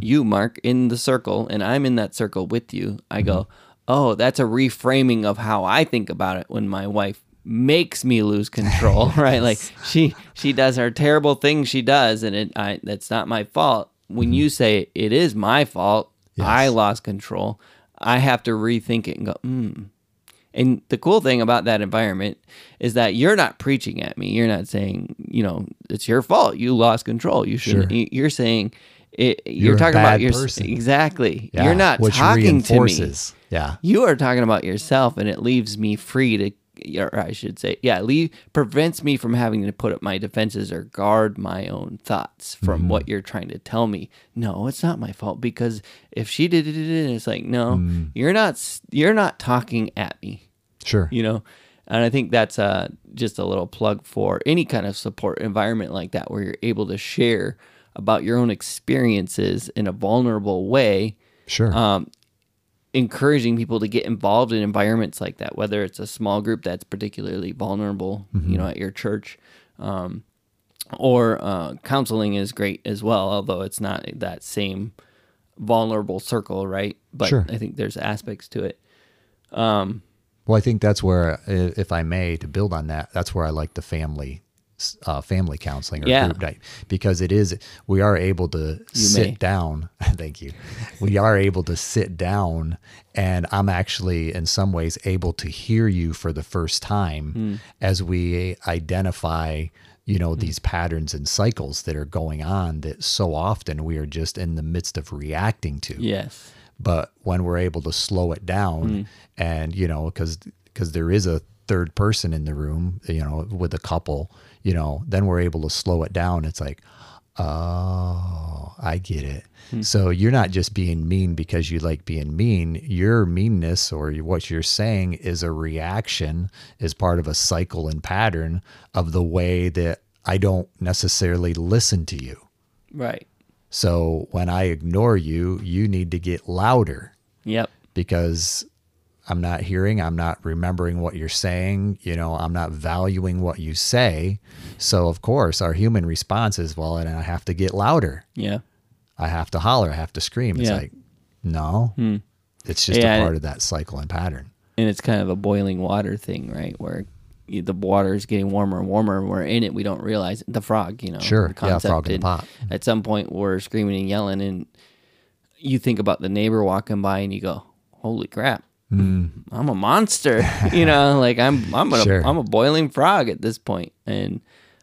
Speaker 2: you, Mark, in the circle, and I'm in that circle with you, I go, oh, that's a reframing of how I think about it when my wife makes me lose control, *laughs* right? Like she she does her terrible things she does, and it I that's not my fault. When you say it is my fault, I lost control. I have to rethink it and go, hmm. And the cool thing about that environment is that you're not preaching at me. You're not saying, you know, it's your fault. You lost control. You should.
Speaker 1: Sure.
Speaker 2: You're saying, it, you're,
Speaker 1: You're
Speaker 2: talking about
Speaker 1: bad
Speaker 2: your
Speaker 1: person.
Speaker 2: exactly.
Speaker 1: Yeah,
Speaker 2: You're not talking to me.
Speaker 1: Yeah.
Speaker 2: You are talking about yourself, and it leaves me free to, or I should say, yeah, leave prevents me from having to put up my defenses or guard my own thoughts from
Speaker 1: Mm-hmm.
Speaker 2: what you're trying to tell me. No, it's not my fault because if she did it, it's like no,
Speaker 1: Mm.
Speaker 2: you're not. You're not talking at me
Speaker 1: Sure.
Speaker 2: you know and i think that's uh, just a little plug for any kind of support environment like that where you're able to share about your own experiences in a vulnerable way
Speaker 1: Sure.
Speaker 2: um, encouraging people to get involved in environments like that whether it's a small group that's particularly vulnerable you know at your church um, or uh, counseling is great as well although it's not that same vulnerable circle right but
Speaker 1: Sure.
Speaker 2: i think there's aspects to it
Speaker 1: Well, I think that's where, if I may, to build on that, that's where I like the family, uh, family counseling or
Speaker 2: Yeah.
Speaker 1: group night because it is we are able to sit
Speaker 2: may.
Speaker 1: down. *laughs* thank you. We are able to sit down, and I'm actually in some ways able to hear you for the first time
Speaker 2: Hmm.
Speaker 1: as we identify. You know, these patterns and cycles that are going on that so often we are just in the midst of reacting to
Speaker 2: yes
Speaker 1: but when we're able to slow it down
Speaker 2: Hmm.
Speaker 1: and you know because because there is a third person in the room you know with a couple you know then we're able to slow it down. It's like oh i get it.
Speaker 2: Hmm.
Speaker 1: so you're not just being mean because you like being mean. Your meanness or what you're saying is a reaction is part of a cycle and pattern of the way that i don't necessarily listen to you.
Speaker 2: Right
Speaker 1: so when I ignore you, you need to get louder
Speaker 2: Yep.
Speaker 1: because I'm not hearing, I'm not remembering what you're saying, you know, I'm not valuing what you say. So of course, our human response is, well, and I have to get louder.
Speaker 2: Yeah.
Speaker 1: I have to holler, I have to scream. It's
Speaker 2: Yeah.
Speaker 1: like, no. Hmm. It's just
Speaker 2: Yeah,
Speaker 1: a part of that cycle and pattern.
Speaker 2: And it's kind of a boiling water thing, right? Where the water is getting warmer and warmer. and We're in it. We don't realize it. the frog, you know.
Speaker 1: Sure.
Speaker 2: the
Speaker 1: Yeah, frog in the pot.
Speaker 2: At some point, we're screaming and yelling, and you think about the neighbor walking by, and you go, "Holy crap, I'm a monster!" *laughs* you know, like I'm I'm a
Speaker 1: Hmm. Sure.
Speaker 2: am a boiling frog at this point, and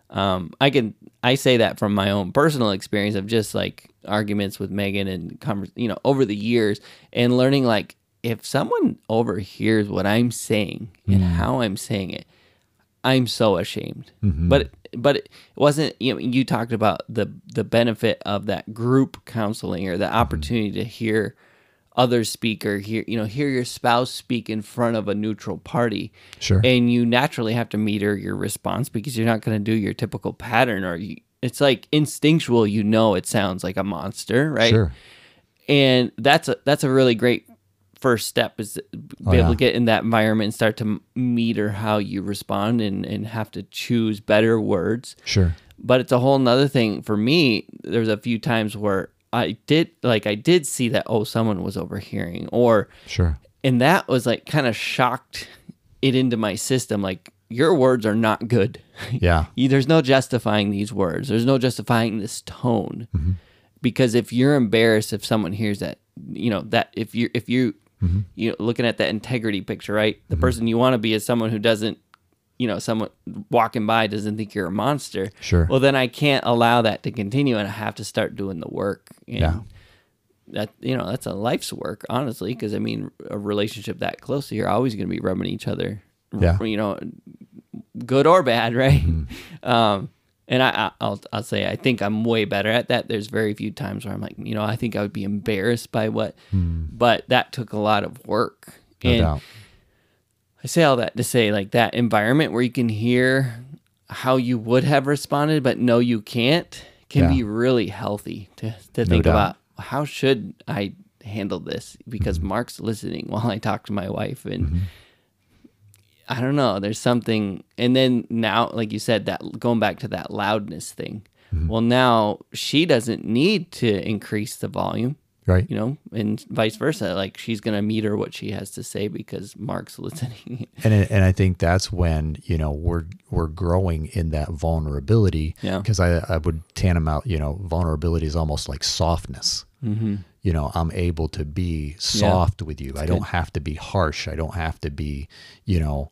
Speaker 2: um, I can I say that from my own personal experience of just like arguments with Megan and convers- you know over the years and learning like if someone overhears what I'm saying and how I'm saying it, I'm so ashamed. Mm-hmm. But but it wasn't you know you talked about the the benefit of that group counseling or the mm-hmm. opportunity to hear others speak or hear you know hear your spouse speak in front of a neutral party
Speaker 1: Sure.
Speaker 2: and you naturally have to meter your response because you're not going to do your typical pattern or you, it's like instinctual you know it sounds like a monster right
Speaker 1: Sure.
Speaker 2: and that's a that's a really great first step is be
Speaker 1: Oh,
Speaker 2: able
Speaker 1: yeah.
Speaker 2: to get in that environment and start to meter how you respond and and have to choose better words
Speaker 1: Sure.
Speaker 2: but it's a whole nother thing for me there's a few times where i did like i did see that oh someone was overhearing or
Speaker 1: Sure.
Speaker 2: and that was like kind of shocked it into my system like your words are not good *laughs*
Speaker 1: Yeah.
Speaker 2: You- there's no justifying these words there's no justifying this tone mm-hmm. because if you're embarrassed if someone hears that you know that if you if you Mm-hmm. you know looking at that integrity picture right? The mm-hmm. person you want to be is someone who doesn't you know someone walking by doesn't think you're a monster.
Speaker 1: Sure.
Speaker 2: well then i can't allow that to continue and i have to start doing the work and
Speaker 1: Yeah.
Speaker 2: that you know that's a life's work honestly because i mean a relationship that close you're always going to be rubbing each other
Speaker 1: Yeah.
Speaker 2: you know good or bad right? Mm-hmm. *laughs* Um and I, I I'll I'll say I think I'm way better at that. There's very few times where I'm like, you know, I think I would be embarrassed by what, but that took a lot of work.
Speaker 1: No
Speaker 2: and
Speaker 1: doubt.
Speaker 2: I say all that to say like that environment where you can hear how you would have responded, but no, you can't, can
Speaker 1: Yeah.
Speaker 2: be really healthy to to think
Speaker 1: doubt.
Speaker 2: about how should I handle this because
Speaker 1: Mm-hmm.
Speaker 2: Mark's listening while I talk to my wife and. I don't know. There's something, and then now, like you said, that going back to that loudness thing, mm-hmm. Well, now she doesn't need to increase the volume,
Speaker 1: Right.
Speaker 2: you know, and vice versa. Like she's going to meter what she has to say because Mark's *laughs* listening.
Speaker 1: and and I think that's when you know we're we're growing in that vulnerability.
Speaker 2: Yeah.
Speaker 1: Because I I would tantamount you know vulnerability is almost like softness. Mm-hmm. You know I'm able to be soft with you. I don't have to be harsh. I don't have to be you know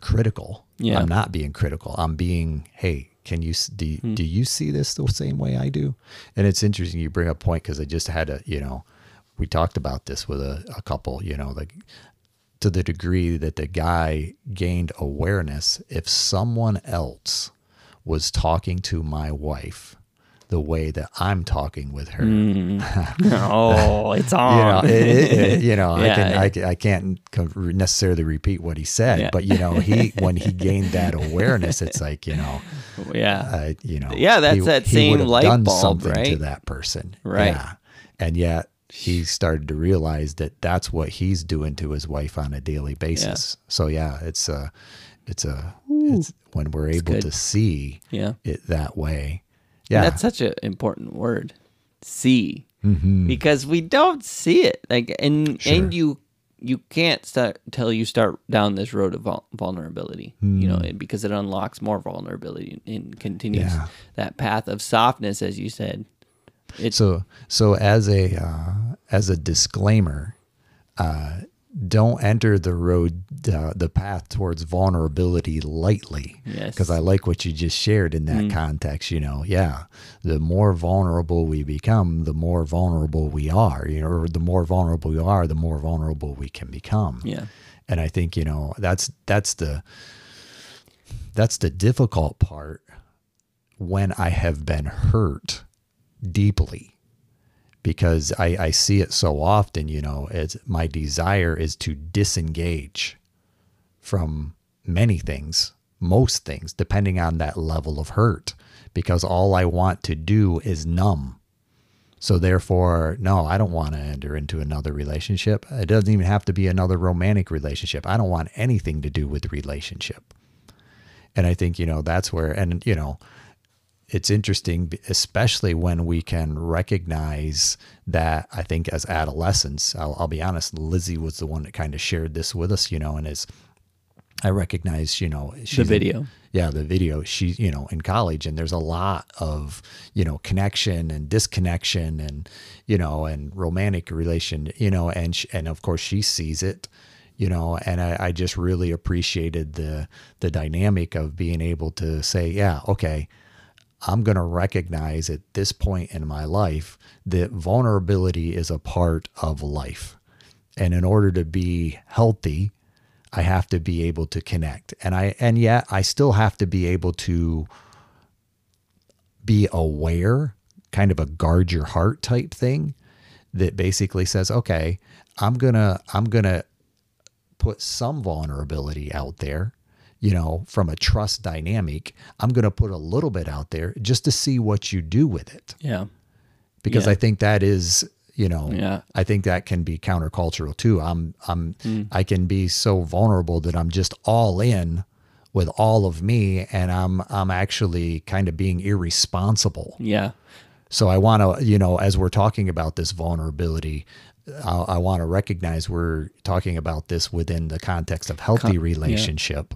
Speaker 1: critical.
Speaker 2: Yeah.
Speaker 1: I'm not being critical. I'm being hey. Can you do,
Speaker 2: Hmm.
Speaker 1: do you see this the same way I do? And it's interesting you bring up point because I just had a you know we talked about this with a, a couple you know like to the degree that the guy gained awareness if someone else was talking to my wife the way that I'm talking with her. *laughs*
Speaker 2: oh, it's
Speaker 1: You know,
Speaker 2: on.
Speaker 1: it, it- it- you know, I
Speaker 2: Yeah,
Speaker 1: can, I, can, I can't necessarily repeat what he said,
Speaker 2: Yeah.
Speaker 1: but you know, he *laughs* when he gained that awareness, it's like you know,
Speaker 2: yeah.
Speaker 1: uh, you know,
Speaker 2: Yeah, that's
Speaker 1: he,
Speaker 2: that same
Speaker 1: have
Speaker 2: light
Speaker 1: done
Speaker 2: bulb,
Speaker 1: something to that person,
Speaker 2: Right.
Speaker 1: Yeah, and yet he started to realize that that's what he's doing to his wife on a daily basis. So yeah, it's a, it's a, it's when we're able
Speaker 2: good.
Speaker 1: to see
Speaker 2: yeah.
Speaker 1: it that way.
Speaker 2: Yeah. That's such an important word. See.
Speaker 1: Mm-hmm.
Speaker 2: Because we don't see it. Like and
Speaker 1: Sure.
Speaker 2: and you you can't start till you start down this road of vul- vulnerability. You know, because it unlocks more vulnerability and continues
Speaker 1: Hmm. Yeah.
Speaker 2: that path of softness as you said. It's
Speaker 1: So so as a uh, as a disclaimer, uh, don't enter the road uh, the path towards vulnerability lightly.
Speaker 2: Yes.
Speaker 1: Because I like what you just shared in that context. You know, yeah, the more vulnerable we become, the more vulnerable we are. You know, or the more vulnerable we are, the more vulnerable we can become.
Speaker 2: yeah.
Speaker 1: And I think you know that's that's the that's the difficult part when I have been hurt deeply because I, I see it so often, you know, it's my desire is to disengage from many things, most things, depending on that level of hurt, because all I want to do is numb. So therefore, no, I don't want to enter into another relationship. It doesn't even have to be another romantic relationship. I don't want anything to do with relationship. And I think, you know, that's where, and, you know, it's interesting, especially when we can recognize that. I think as adolescents, I'll, I'll be honest, Lizzie was the one that kind of shared this with us, you know, and as I recognize, you know, she's in-
Speaker 2: video.
Speaker 1: yeah, the video. She's, you know, in college, and there's a lot of, you know, connection and disconnection, and you know, and romantic relation, you know, and sh- and of course she sees it, you know, and I, I just really appreciated the the dynamic of being able to say, yeah, okay, I'm going to recognize at this point in my life that vulnerability is a part of life. And in order to be healthy, I have to be able to connect. And I and yet I still have to be able to be aware, kind of a guard your heart type thing that basically says, okay, I'm going to I'm going to put some vulnerability out there, you know, from a trust dynamic. I'm going to put a little bit out there just to see what you do with it
Speaker 2: Yeah.
Speaker 1: because
Speaker 2: Yeah.
Speaker 1: I think that is, you know,
Speaker 2: Yeah.
Speaker 1: I think that can be countercultural too. I'm, I'm,
Speaker 2: Hmm.
Speaker 1: I can be so vulnerable that I'm just all in with all of me, and I'm, I'm actually kind of being irresponsible.
Speaker 2: Yeah.
Speaker 1: So I want to, you know, as we're talking about this vulnerability, I, I want to recognize we're talking about this within the context of healthy
Speaker 2: yeah.
Speaker 1: relationship.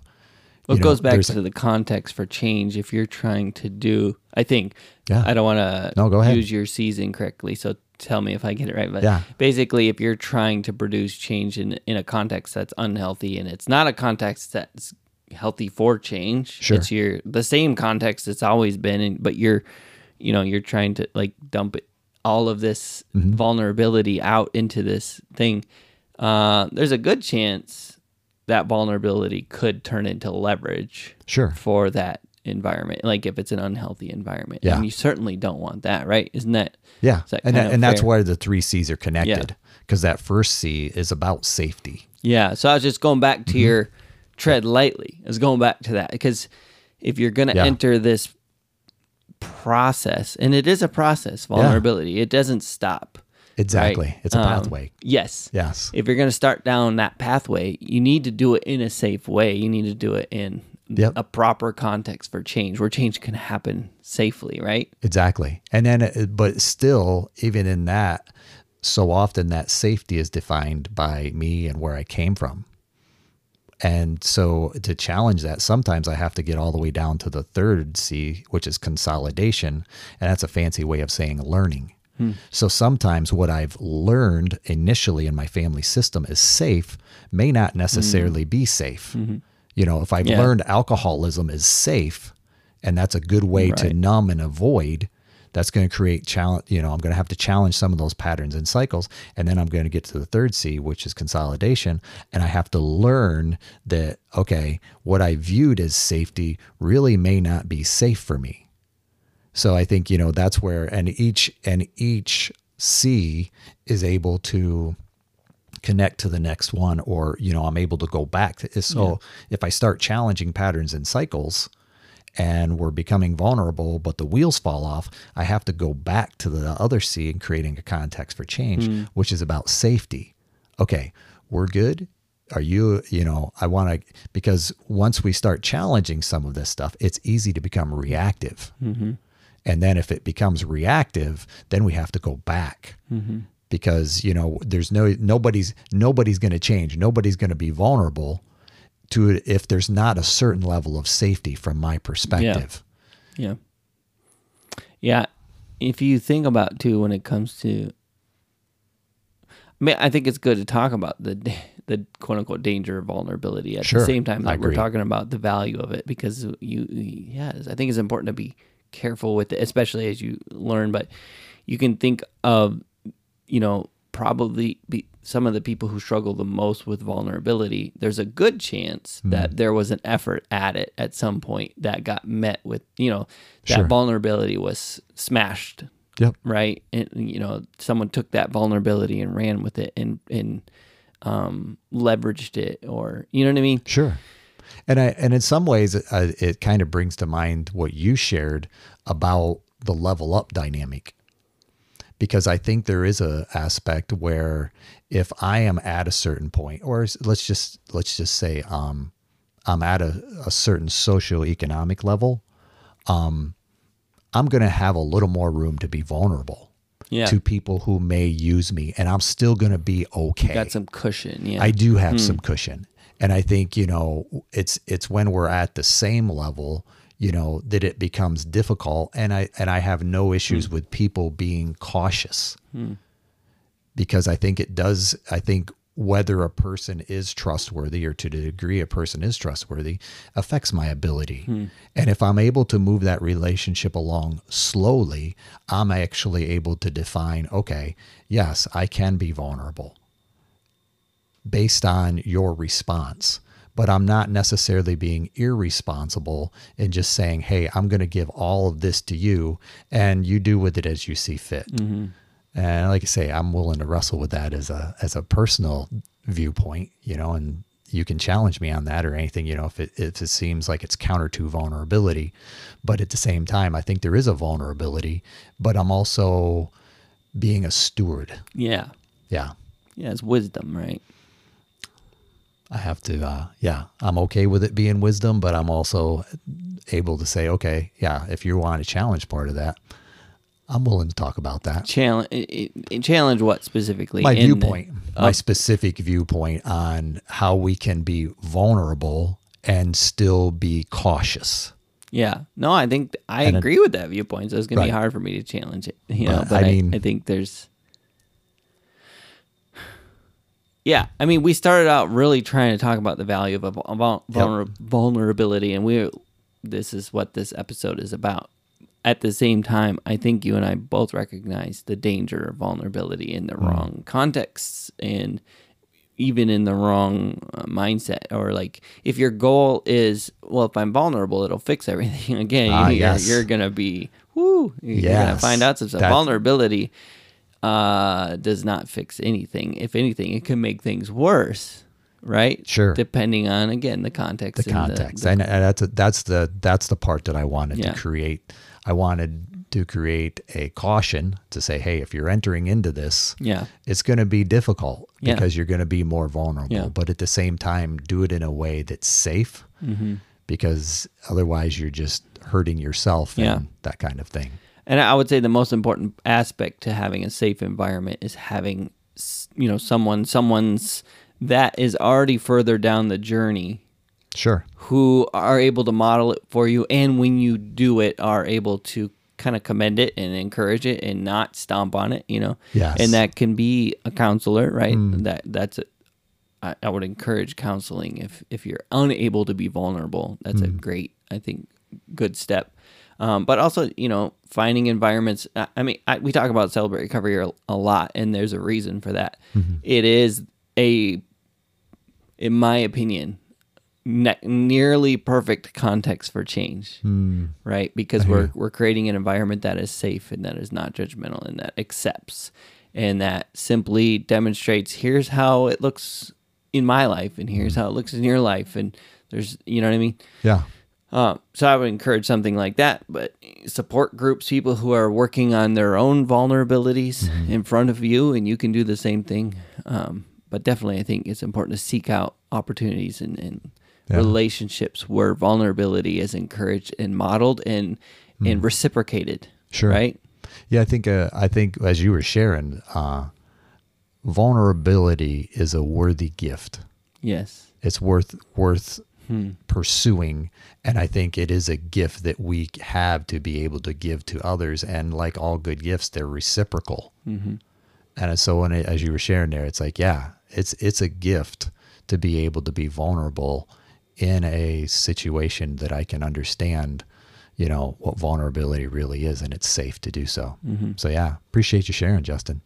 Speaker 2: Well, it
Speaker 1: know,
Speaker 2: goes back to the context for change. If you're trying to do, I think,
Speaker 1: Yeah.
Speaker 2: I don't want to
Speaker 1: No, go ahead.
Speaker 2: use your season correctly. So tell me if I get it right. But
Speaker 1: Yeah.
Speaker 2: basically, if you're trying to produce change in, in a context that's unhealthy and it's not a context that's healthy for change,
Speaker 1: Sure.
Speaker 2: it's your the same context it's always been, in, but you're, you know, you're trying to like dump it, all of this
Speaker 1: Mm-hmm.
Speaker 2: vulnerability out into this thing. Uh, there's a good chance that vulnerability could turn into leverage
Speaker 1: Sure.
Speaker 2: for that environment like if it's an unhealthy environment
Speaker 1: Yeah.
Speaker 2: and you certainly don't want that right isn't that
Speaker 1: Yeah.
Speaker 2: is that
Speaker 1: And, that, and that's why the three C's are connected because that first C is about safety.
Speaker 2: yeah so i was just going back
Speaker 1: Mm-hmm.
Speaker 2: to your tread lightly i was going back to that because if you're going to
Speaker 1: Yeah.
Speaker 2: enter this process and it is a process vulnerability it doesn't stop
Speaker 1: Exactly.
Speaker 2: right?
Speaker 1: It's a
Speaker 2: Um,
Speaker 1: pathway.
Speaker 2: yes
Speaker 1: Yes.
Speaker 2: if you're going to start down that pathway, you need to do it in a safe way. You need to do it in
Speaker 1: Yep.
Speaker 2: a proper context for change where change can happen safely, right?
Speaker 1: Exactly. And then, uh, but still, even in that, so often that safety is defined by me and where I came from. And so to challenge that, sometimes I have to get all the way down to the third C, which is consolidation. And that's a fancy way of saying learning. So sometimes what I've learned initially in my family system is safe may not necessarily mm. be safe. Mm-hmm. You know, if I've
Speaker 2: Yeah.
Speaker 1: learned alcoholism is safe and that's a good way to numb and avoid, that's going to create challenge. You know, I'm going to have to challenge some of those patterns and cycles. And then I'm going to get to the third C, which is consolidation. And I have to learn that, okay, what I viewed as safety really may not be safe for me. So I think, you know, that's where, and each, and each C is able to connect to the next one, or, you know, I'm able to go back. To, so if I start challenging patterns and cycles, and we're becoming vulnerable, but the wheels fall off, I have to go back to the other C and creating a context for change, hmm. which is about safety. Okay, we're good. Are you, you know, I want to, because once we start challenging some of this stuff, it's easy to become reactive. Mm-hmm. And then if it becomes reactive, then we have to go back. Mm-hmm. Because, you know, there's no, nobody's, nobody's going to change. Nobody's going to be vulnerable to it if there's not a certain level of safety from my perspective.
Speaker 2: Yeah. Yeah. If you think about too when it comes to I mean, I think it's good to talk about the *laughs* the quote unquote danger of vulnerability at
Speaker 1: Sure.
Speaker 2: the same time that we're talking about the value of it because you yes, I think it's important to be careful with it, especially as you learn. But you can think of you know probably be some of the people who struggle the most with vulnerability. There's a good chance
Speaker 1: Hmm.
Speaker 2: that there was an effort at it at some point that got met with you know that
Speaker 1: Sure.
Speaker 2: vulnerability was smashed
Speaker 1: Yep.
Speaker 2: right? And you know, someone took that vulnerability and ran with it and and um, leveraged it, or you know what I mean?
Speaker 1: Sure. And I, and in some ways, uh, it kind of brings to mind what you shared about the level up dynamic, because I think there is a aspect where if I am at a certain point, or let's just let's just say um, I'm at a, a certain socioeconomic level, um, I'm going to have a little more room to be vulnerable
Speaker 2: Yeah,
Speaker 1: to people who may use me, and I'm still going to be okay.
Speaker 2: got some cushion. Yeah,
Speaker 1: I do have some cushion. And I think, you know, it's it's when we're at the same level, you know, that it becomes difficult. And I and I have no issues hmm. with people being cautious. Hmm. Because I think it does I think whether a person is trustworthy or to the degree a person is trustworthy affects my ability. Hmm. And if I'm able to move that relationship along slowly, I'm actually able to define, okay, yes, I can be vulnerable based on your response. But I'm not necessarily being irresponsible in just saying, hey, I'm going to give all of this to you and you do with it as you see fit. Mm-hmm. And like I say, I'm willing to wrestle with that as a as a personal viewpoint, you know, and you can challenge me on that or anything, you know, if it if it seems like it's counter to vulnerability. But at the same time, I think there is a vulnerability, but I'm also being a steward.
Speaker 2: yeah,
Speaker 1: Yeah.
Speaker 2: yeah. It's wisdom, right?
Speaker 1: I have to, uh, yeah, I'm okay with it being wisdom, but I'm also able to say, okay, yeah, if you want to challenge part of that, I'm willing to talk about that.
Speaker 2: Challenge, challenge what specifically?
Speaker 1: My
Speaker 2: in the-
Speaker 1: viewpoint,
Speaker 2: Oh,
Speaker 1: my specific viewpoint on how we can be vulnerable and still be cautious.
Speaker 2: yeah. No, I think I
Speaker 1: And it-
Speaker 2: agree with that viewpoint. So it's gonna be hard for me to challenge it. You know,
Speaker 1: But,
Speaker 2: but
Speaker 1: I
Speaker 2: I,
Speaker 1: mean-
Speaker 2: I think there's. Yeah, I mean, we started out really trying to talk about the value of a vul- vul- vulner- vulnerability, and we this is what this episode is about. At the same time, I think you and I both recognize the danger of vulnerability in the wrong contexts and even in the wrong uh, mindset. Or like, if your goal is, well, if I'm vulnerable, it'll fix everything. *laughs* Again,
Speaker 1: Ah,
Speaker 2: you're,
Speaker 1: yes.
Speaker 2: you're gonna be, whoo, you're gonna find out some stuff. Vulnerability uh, does not fix anything. If anything, it can make things worse, right?
Speaker 1: Sure.
Speaker 2: Depending on again the context.
Speaker 1: the context.
Speaker 2: the-
Speaker 1: and, and that's a, that's the that's the part that I wanted
Speaker 2: Yeah.
Speaker 1: to create. I wanted to create a caution to say, hey, if you're entering into this,
Speaker 2: yeah,
Speaker 1: it's going to be difficult
Speaker 2: Yeah.
Speaker 1: because you're going to be more vulnerable.
Speaker 2: Yeah.
Speaker 1: But at the same time, do it in a way that's safe.
Speaker 2: Mm-hmm.
Speaker 1: because otherwise you're just hurting yourself
Speaker 2: Yeah.
Speaker 1: and that kind of thing.
Speaker 2: And I would say the most important aspect to having a safe environment is having, you know, someone, someone's that is already further down the journey
Speaker 1: Sure.
Speaker 2: who are able to model it for you, and when you do it, are able to kind of commend it and encourage it and not stomp on it, you know.
Speaker 1: Yes.
Speaker 2: And that can be a counselor, right? Mm. That that's a, I, I would encourage counseling if if you're unable to be vulnerable. That's a mm. great, I think, good step. Um, but also, you know, finding environments. I mean, I, we talk about celebrate recovery a, a lot, and there's a reason for that. It is a, in my opinion, ne- nearly perfect context for change, right? Because we're we're creating an environment that is safe and that is not judgmental and that accepts and that simply demonstrates here's how it looks in my life and here's how it looks in your life and there's you know what I mean.
Speaker 1: Yeah.
Speaker 2: Uh, so I would encourage something like that, but support groups, people who are working on their own vulnerabilities in front of you, and you can do the same thing. Um, but definitely, I think it's important to seek out opportunities and, and
Speaker 1: Yeah.
Speaker 2: relationships where vulnerability is encouraged and modeled and and reciprocated.
Speaker 1: Sure.
Speaker 2: Right.
Speaker 1: Yeah, I think uh, I think as you were sharing, uh, vulnerability is a worthy gift.
Speaker 2: Yes.
Speaker 1: It's worth worth pursuing, and I think it is a gift that we have to be able to give to others. And like all good gifts, they're reciprocal. Mm-hmm. And so, when it, as you were sharing there, it's like, yeah, it's it's a gift to be able to be vulnerable in a situation that I can understand. You know what vulnerability really is, and it's safe to do so. So yeah, appreciate you sharing, Justin.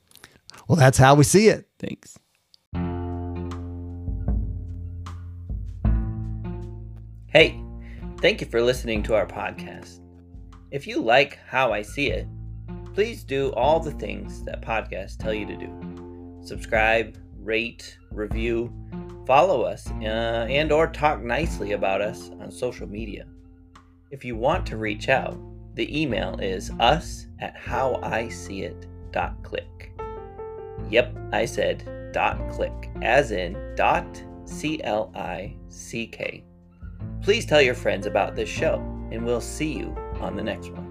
Speaker 1: Well, that's how we see it.
Speaker 2: Thanks. Hey, thank you for listening to our podcast. If you like how I see it, please do all the things that podcasts tell you to do. Subscribe, rate, review, follow us, uh, and or talk nicely about us on social media. If you want to reach out, the email is us at howiseeit.click. Yep, I said dot click, as in dot C L I C K. Please tell your friends about this show, and we'll see you on the next one.